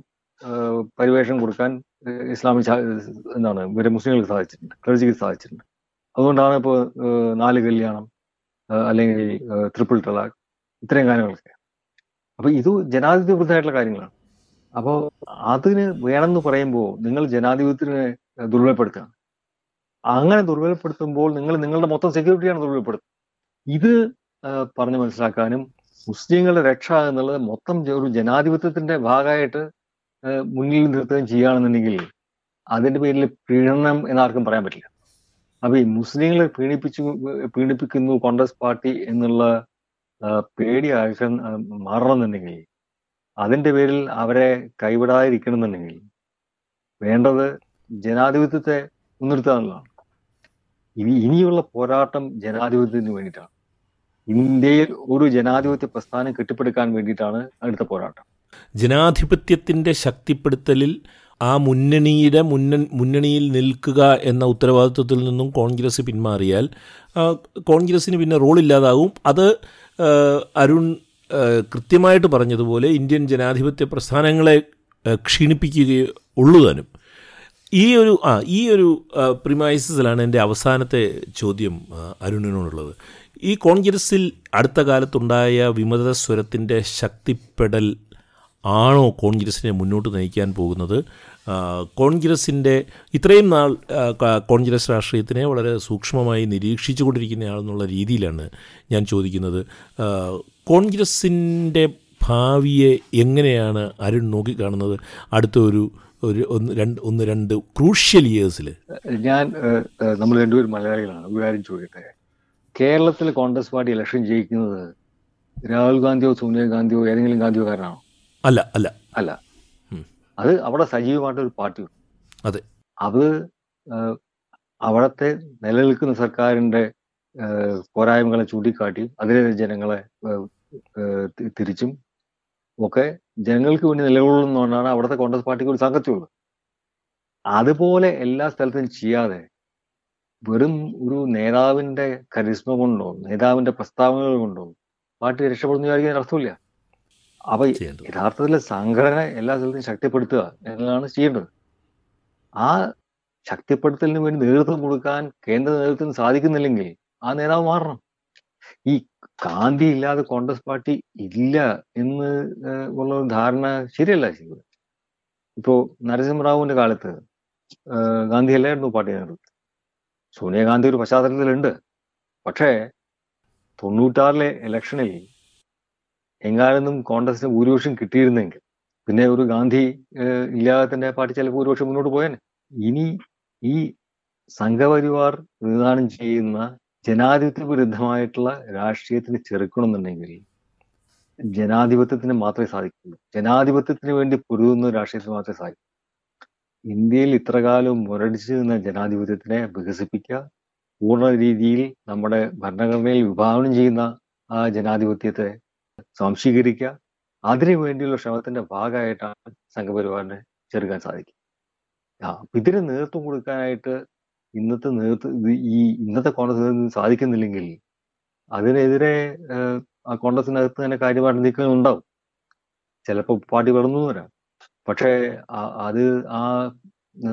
[SPEAKER 2] പരിവേഷം കൊടുക്കാൻ ഇസ്ലാമിക എന്താണ് ഇവരെ മുസ്ലിങ്ങൾക്ക് സാധിച്ചിട്ടുണ്ട് ക്ലർജിക്ക് സാധിച്ചിട്ടുണ്ട്. അതുകൊണ്ടാണ് ഇപ്പോൾ നാല് കല്യാണം അല്ലെങ്കിൽ ട്രിപ്പിൾ ടലാഖ് ഇത്രയും കാര്യങ്ങളൊക്കെ അപ്പൊ ഇത് ജനാധിപത്യ വിരുദ്ധമായിട്ടുള്ള കാര്യങ്ങളാണ്. അപ്പോൾ അതിന് വേണമെന്ന് പറയുമ്പോൾ നിങ്ങൾ ജനാധിപത്യത്തിനെ ദുർബലപ്പെടുത്തുകയാണ് അങ്ങനെ ദുർബലപ്പെടുത്തുമ്പോൾ നിങ്ങൾ നിങ്ങളുടെ മൊത്തം സെക്യൂരിറ്റിയാണ് ദുർബലപ്പെടുത്തുന്നത് ഇത് പറഞ്ഞു മനസ്സിലാക്കാനും മുസ്ലിങ്ങളുടെ രക്ഷ എന്നുള്ളത് മൊത്തം ഒരു ജനാധിപത്യത്തിന്റെ ഭാഗമായിട്ട് മുന്നിൽ നിർത്തുകയും ചെയ്യുകയാണെന്നുണ്ടെങ്കിൽ അതിന്റെ പേരിൽ പ്രീണനം എന്നാർക്കും പറയാൻ പറ്റില്ല. അപ്പൊ ഈ മുസ്ലിങ്ങളെ പീഡിപ്പിച്ചു പീഡിപ്പിക്കുന്നു കോൺഗ്രസ് പാർട്ടി എന്നുള്ള പേടി ആവശ്യം മാറണമെന്നുണ്ടെങ്കിൽ അതിന്റെ പേരിൽ അവരെ കൈവിടാതിരിക്കണമെന്നുണ്ടെങ്കിൽ വേണ്ടത് ജനാധിപത്യത്തെ മുൻനിർത്തുക എന്നുള്ളതാണ് ഇനി ഇനിയുള്ള പോരാട്ടം ജനാധിപത്യത്തിന് വേണ്ടിയിട്ടാണ്. ഇന്ത്യയിൽ ഒരു ജനാധിപത്യ പ്രസ്ഥാനം കെട്ടിപ്പടുക്കാൻ വേണ്ടിയിട്ടാണ് അടുത്ത പോരാട്ടം.
[SPEAKER 1] ജനാധിപത്യത്തിന്റെ ശക്തിപ്പെടുത്തലിൽ ആ മുന്നണിയുടെ മുന്നൺ മുന്നണിയിൽ നിൽക്കുക എന്ന ഉത്തരവാദിത്വത്തിൽ നിന്നും കോൺഗ്രസ് പിന്മാറിയാൽ കോൺഗ്രസിന് പിന്നെ റോളില്ലാതാവും അത് അരുൺ കൃത്യമായിട്ട് പറഞ്ഞതുപോലെ ഇന്ത്യൻ ജനാധിപത്യ പ്രസ്ഥാനങ്ങളെ ക്ഷീണിപ്പിക്കുകയേ ഉള്ളൂ താനും. ഈ ഒരു ആ ഈ ഒരു പ്രിമൈസസിലാണ് എന്റെ അവസാനത്തെ ചോദ്യം അരുണിനോടുള്ളത്. ഈ കോൺഗ്രസിൽ അടുത്ത കാലത്തുണ്ടായ വിമത സ്വരത്തിന്റെ ശക്തിപ്പെടൽ ആണോ കോൺഗ്രസിനെ മുന്നോട്ട് നയിക്കാൻ പോകുന്നത്? കോൺഗ്രസിന്റെ ഇത്രയും നാൾ കോൺഗ്രസ് രാഷ്ട്രീയത്തിനെ വളരെ സൂക്ഷ്മമായി നിരീക്ഷിച്ചു കൊണ്ടിരിക്കുന്നയാളെന്നുള്ള രീതിയിലാണ് ഞാൻ ചോദിക്കുന്നത്. കോൺഗ്രസിന്റെ ഭാവിയെ എങ്ങനെയാണ് അരുൺ നോക്കിക്കാണുന്നത്? അടുത്ത ഒരു ഒരു ഒന്ന് രണ്ട് ഒന്ന് രണ്ട് ക്രൂഷ്യൽ ഇയേഴ്സിൽ
[SPEAKER 2] ഞാൻ നമ്മൾ രണ്ടുപേരും മലയാളികളാണ്. ഒരു കാര്യം ചോദിക്കട്ടെ. കേരളത്തിൽ കോൺഗ്രസ് പാർട്ടി ഇലക്ഷൻ ജയിക്കുന്നത് രാഹുൽ ഗാന്ധിയോ സോണിയാഗാന്ധിയോ ഏതെങ്കിലും ഗാന്ധിയോ കാരനാണോ?
[SPEAKER 1] അല്ല അല്ല.
[SPEAKER 2] അല്ല. അത് അവിടെ സജീവമായിട്ട് ഒരു പാർട്ടി ഉണ്ട്.
[SPEAKER 1] അതെ.
[SPEAKER 2] അത് അവിടത്തെ നിലനിൽക്കുന്ന സർക്കാരിന്റെ പോരായ്മകളെ ചൂണ്ടിക്കാട്ടി അതിലെ ജനങ്ങളെ തിരിച്ചും ഒക്കെ ജനങ്ങൾക്ക് വേണ്ടി നിലകൊള്ളുന്നതുകൊണ്ടാണ് അവിടുത്തെ കോൺഗ്രസ് പാർട്ടിക്ക് ഒരു സാങ്കത്യമുള്ളത് അതുപോലെ എല്ലാ സ്ഥലത്തും ചെയ്യാതെ വെറും ഒരു നേതാവിന്റെ കരിസ്മ കൊണ്ടോ നേതാവിന്റെ പ്രസ്താവനകൾ കൊണ്ടോ പാർട്ടി രക്ഷപ്പെടുന്ന വിചാരിക്കുന്ന അർത്ഥമില്ല അപ്പൊ യഥാർത്ഥത്തിൽ സംഘടന എല്ലാ സ്ഥലത്തും ശക്തിപ്പെടുത്തുക എന്നതാണ് ചെയ്യേണ്ടത്. ആ ശക്തിപ്പെടുത്തലിന് വേണ്ടി നേതൃത്വം കൊടുക്കാൻ കേന്ദ്ര നേതൃത്വം സാധിക്കുന്നില്ലെങ്കിൽ ആ നേതാവ് മാറണം. ഈ ഗാന്ധി ഇല്ലാതെ കോൺഗ്രസ് പാർട്ടി ഇല്ല എന്ന് ഉള്ള ധാരണ ശരിയല്ല ശരിക്കും ഇപ്പോ നരസിംഹറാവുവിന്റെ കാലത്ത് ഗാന്ധി അല്ലായിരുന്നു പാർട്ടി നേതൃത്വം. സോണിയാഗാന്ധി ഒരു പശ്ചാത്തലത്തിലുണ്ട്. പക്ഷേ തൊണ്ണൂറ്റാറിലെ ഇലക്ഷനിൽ എങ്ങാനൊന്നും കോൺഗ്രസിന് ഭൂരിപക്ഷം കിട്ടിയിരുന്നെങ്കിൽ. പിന്നെ ഒരു ഗാന്ധി ഇല്ലാതെ തന്നെ പാർട്ടി ചില ഭൂരിപക്ഷം മുന്നോട്ട് പോയേനെ. ഇനി ഈ സംഘപരിവാർ പ്രതിദാനം ചെയ്യുന്ന ജനാധിപത്യ വിരുദ്ധമായിട്ടുള്ള രാഷ്ട്രീയത്തിന് ചെറുക്കണമെന്നുണ്ടെങ്കിൽ ജനാധിപത്യത്തിന് മാത്രമേ സാധിക്കുള്ളൂ. ജനാധിപത്യത്തിന് വേണ്ടി പൊരുതുന്ന രാഷ്ട്രീയത്തിന് മാത്രമേ സാധിക്കൂ. ഇന്ത്യയിൽ ഇത്രകാലം മുരടിച്ചു നിന്ന ജനാധിപത്യത്തിനെ വികസിപ്പിക്കുക പൂർണ രീതിയിൽ നമ്മുടെ ഭരണഘടനയിൽ വിഭാവനം ചെയ്യുന്ന ആ ജനാധിപത്യത്തെ സ്വാംശീകരിക്കുക അതിനു വേണ്ടിയുള്ള ശ്രമത്തിന്റെ ഭാഗമായിട്ടാണ് സംഘപരിവാറിനെ ചെറുക്കാൻ സാധിക്കും ആ ഇതിന് നേതൃത്വം കൊടുക്കാനായിട്ട് ഇന്നത്തെ നേതൃത്വം ഈ ഇന്നത്തെ കോൺഗ്രസ് സാധിക്കുന്നില്ലെങ്കിൽ അതിനെതിരെ കോൺഗ്രസിനകത്ത് തന്നെ കാര്യമായിട്ട് നീക്കങ്ങൾ ഉണ്ടാവും. ചിലപ്പോൾ പാർട്ടി വളർന്നു വരാം. പക്ഷേ അത് ആ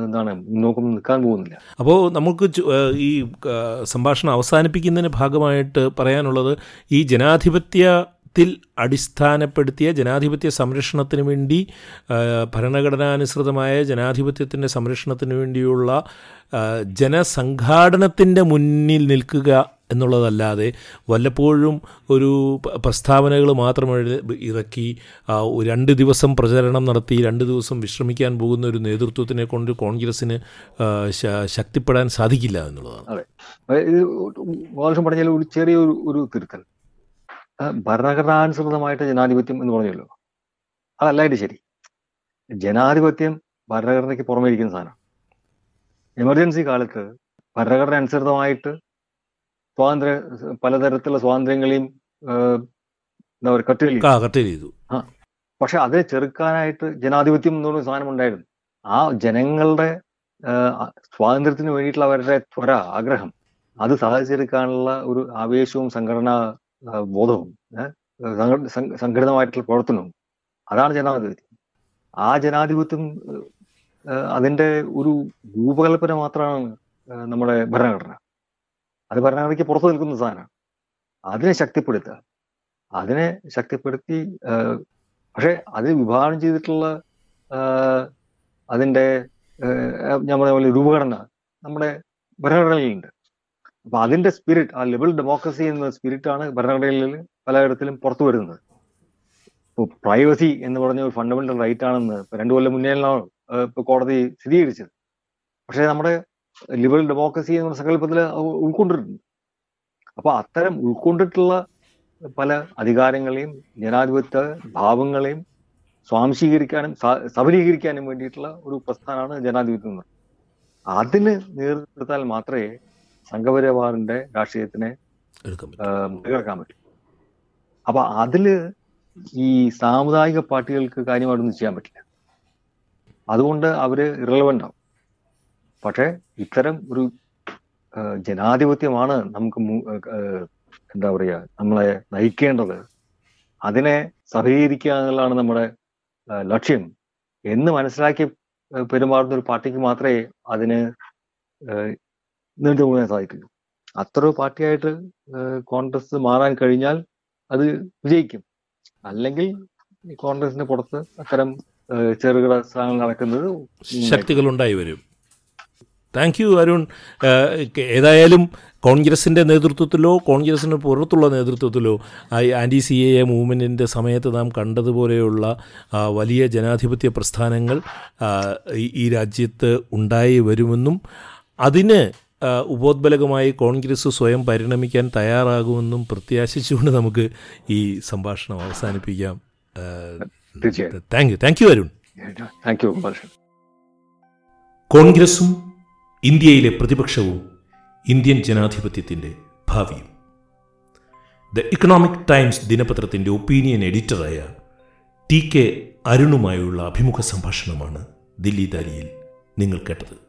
[SPEAKER 2] എന്താണ് നോക്കുമ്പോൾ നിൽക്കാൻ പോകുന്നില്ല.
[SPEAKER 1] അപ്പോൾ നമുക്ക് ഈ സംഭാഷണം അവസാനിപ്പിക്കുന്നതിന് ഭാഗമായിട്ട് പറയാനുള്ളത് ഈ ജനാധിപത്യത്തിൽ അടിസ്ഥാനപ്പെടുത്തിയ ജനാധിപത്യ സംരക്ഷണത്തിന് വേണ്ടി ഭരണഘടനാനുസൃതമായ ജനാധിപത്യത്തിന്റെ സംരക്ഷണത്തിന് വേണ്ടിയുള്ള ജനസംഘാടനത്തിന്റെ മുന്നിൽ നിൽക്കുക എന്നുള്ളതല്ലാതെ വല്ലപ്പോഴും ഒരു പ്രസ്താവനകൾ മാത്രം ഇറക്കി രണ്ട് ദിവസം പ്രചരണം നടത്തി രണ്ട് ദിവസം വിശ്രമിക്കാൻ പോകുന്ന ഒരു നേതൃത്വത്തിനെ കൊണ്ട് കോൺഗ്രസിന് ശക്തിപ്പെടാൻ സാധിക്കില്ല എന്നുള്ളതാണ്
[SPEAKER 2] അതെ ഇത് പറഞ്ഞാൽ ഒരു ചെറിയ ഒരു തിരുത്തൽ ഭരണഘടനാനുസൃതമായിട്ട് ജനാധിപത്യം എന്ന് പറഞ്ഞല്ലോ. അതല്ലായിട്ട് ശരി. ജനാധിപത്യം ഭരണഘടനയ്ക്ക് പുറമേ ഇരിക്കുന്ന സാധനം. എമർജൻസി കാലത്ത് ഭരണഘടന അനുസൃതമായിട്ട് സ്വാതന്ത്ര്യ പലതരത്തിലുള്ള സ്വാതന്ത്ര്യങ്ങളെയും എന്താ പറയുക
[SPEAKER 1] ആ കട്ട് ചെയ്തു.
[SPEAKER 2] പക്ഷെ അതിനെ ചെറുക്കാനായിട്ട് ജനാധിപത്യം എന്ന് പറയുന്ന സാധനം ഉണ്ടായിരുന്നു. ആ ജനങ്ങളുടെ സ്വാതന്ത്ര്യത്തിന് വേണ്ടിയിട്ടുള്ള അവരുടെ ത്വര ആഗ്രഹം അത് സാധിച്ചെടുക്കാനുള്ള ഒരു ആവേശവും സംഘടനാ ബോധവും സംഘടിതമായിട്ടുള്ള പ്രവർത്തനവും. അതാണ് ജനാധിപത്യം. ആ ജനാധിപത്യം അതിന്റെ ഒരു രൂപകൽപ്പന മാത്രമാണ് നമ്മുടെ ഭരണഘടന. അത് ഭരണഘടനയ്ക്ക് പുറത്തു നിൽക്കുന്ന സാധനമാണ്. അതിനെ ശക്തിപ്പെടുത്തുക. അതിനെ ശക്തിപ്പെടുത്തി പക്ഷെ അത് വിഭാവനം ചെയ്തിട്ടുള്ള അതിന്റെ നമ്മുടെ പോലെ രൂപഘടന നമ്മുടെ ഭരണഘടനയിലുണ്ട്. അപ്പൊ അതിന്റെ സ്പിരിറ്റ് ആ ലിബറൽ ഡെമോക്രസി എന്ന സ്പിരിറ്റ് ആണ് ഭരണഘടനയിൽ പലയിടത്തിലും പുറത്തു വരുന്നത്. ഇപ്പൊ പ്രൈവസി എന്ന് പറഞ്ഞ ഒരു ഫണ്ടമെന്റൽ റൈറ്റ് ആണെന്ന് രണ്ടു കൊല്ലം മുന്നേ ഇപ്പൊ കോടതി സ്ഥിരീകരിച്ചത്. പക്ഷേ നമ്മുടെ ലിബറൽ ഡെമോക്രസി എന്ന സങ്കല്പത്തിൽ ഉൾക്കൊണ്ടിട്ടുണ്ട്. അപ്പൊ അത്തരം ഉൾക്കൊണ്ടിട്ടുള്ള പല അധികാരങ്ങളെയും ജനാധിപത്യ ഭാവങ്ങളെയും സ്വാംശീകരിക്കാനും സബലീകരിക്കാനും വേണ്ടിയിട്ടുള്ള ഒരു പ്രസ്ഥാനമാണ് ജനാധിപത്യം എന്ന്. അതിന് നേതൃത്വത്താൽ മാത്രമേ സംഘപരിവാറിന്റെ രാഷ്ട്രീയത്തിനെ മറികടക്കാൻ പറ്റും. അപ്പൊ അതിൽ ഈ സാമുദായിക പാർട്ടികൾക്ക് കാര്യമായിട്ടൊന്നും ചെയ്യാൻ പറ്റില്ല. അതുകൊണ്ട് അവർ ഇറലവന്റ് ആവും. പക്ഷേ ഇത്തരം ഒരു ജനാധിപത്യമാണ് നമുക്ക് എന്താ പറയുക നമ്മളെ നയിക്കേണ്ടത്. അതിനെ സഹകരിക്കുക എന്നുള്ളതാണ് നമ്മുടെ ലക്ഷ്യം. എന്ന് മനസ്സിലാക്കി പെരുമാറുന്ന ഒരു പാർട്ടിക്ക് മാത്രമേ അതിന് നീണ്ടു സാധിക്കുന്നു അത്ര പാർട്ടിയായിട്ട് കോൺഗ്രസ് മാറാൻ കഴിഞ്ഞാൽ അത് വിജയിക്കും. അല്ലെങ്കിൽ കോൺഗ്രസിന് പുറത്ത് അത്തരം ചെറുകിട സ്ഥാനങ്ങൾ നടക്കുന്നത്
[SPEAKER 1] ശക്തികളുണ്ടായി വരും. താങ്ക് യു അരുൺ ഏതായാലും കോൺഗ്രസിന്റെ നേതൃത്വത്തിലോ കോൺഗ്രസിന് പുറത്തുള്ള നേതൃത്വത്തിലോ ആന്റി സി എ എ മൂവ്മെന്റിന്റെ സമയത്ത് നാം കണ്ടതുപോലെയുള്ള വലിയ ജനാധിപത്യ പ്രസ്ഥാനങ്ങൾ ഈ- രാജ്യത്ത് ഉണ്ടായി വരുമെന്നും അതിന് ഉപോദ്ബലകമായി കോൺഗ്രസ് സ്വയം പരിണമിക്കാൻ തയ്യാറാകുമെന്നും പ്രത്യാശിച്ചുകൊണ്ട് നമുക്ക് ഈ സംഭാഷണം അവസാനിപ്പിക്കാം. Thank you. Thank you Arun.
[SPEAKER 2] Thank you
[SPEAKER 1] കോൺഗ്രസും ഇന്ത്യയിലെ പ്രതിപക്ഷവും ഇന്ത്യൻ ജനാധിപത്യത്തിന്റെ ഭാവിയും. ദ ഇക്കണോമിക് ടൈംസ് ദിനപത്രത്തിന്റെ ഒപ്പീനിയൻ എഡിറ്ററായ ടി കെ അരുണുമായുള്ള അഭിമുഖ സംഭാഷണമാണ് ദില്ലി ദാലിയിൽ നിങ്ങൾ കേട്ടത്.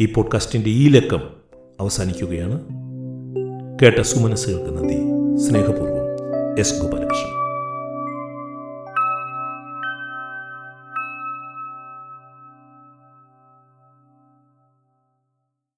[SPEAKER 1] ഈ പോഡ്കാസ്റ്റിന്റെ ഈ ലക്കം അവസാനിക്കുകയാണ്. കേട്ട സുമനസ്സുകൾക്ക് നന്ദി സ്നേഹപൂർവം എസ് ഗോപാൽ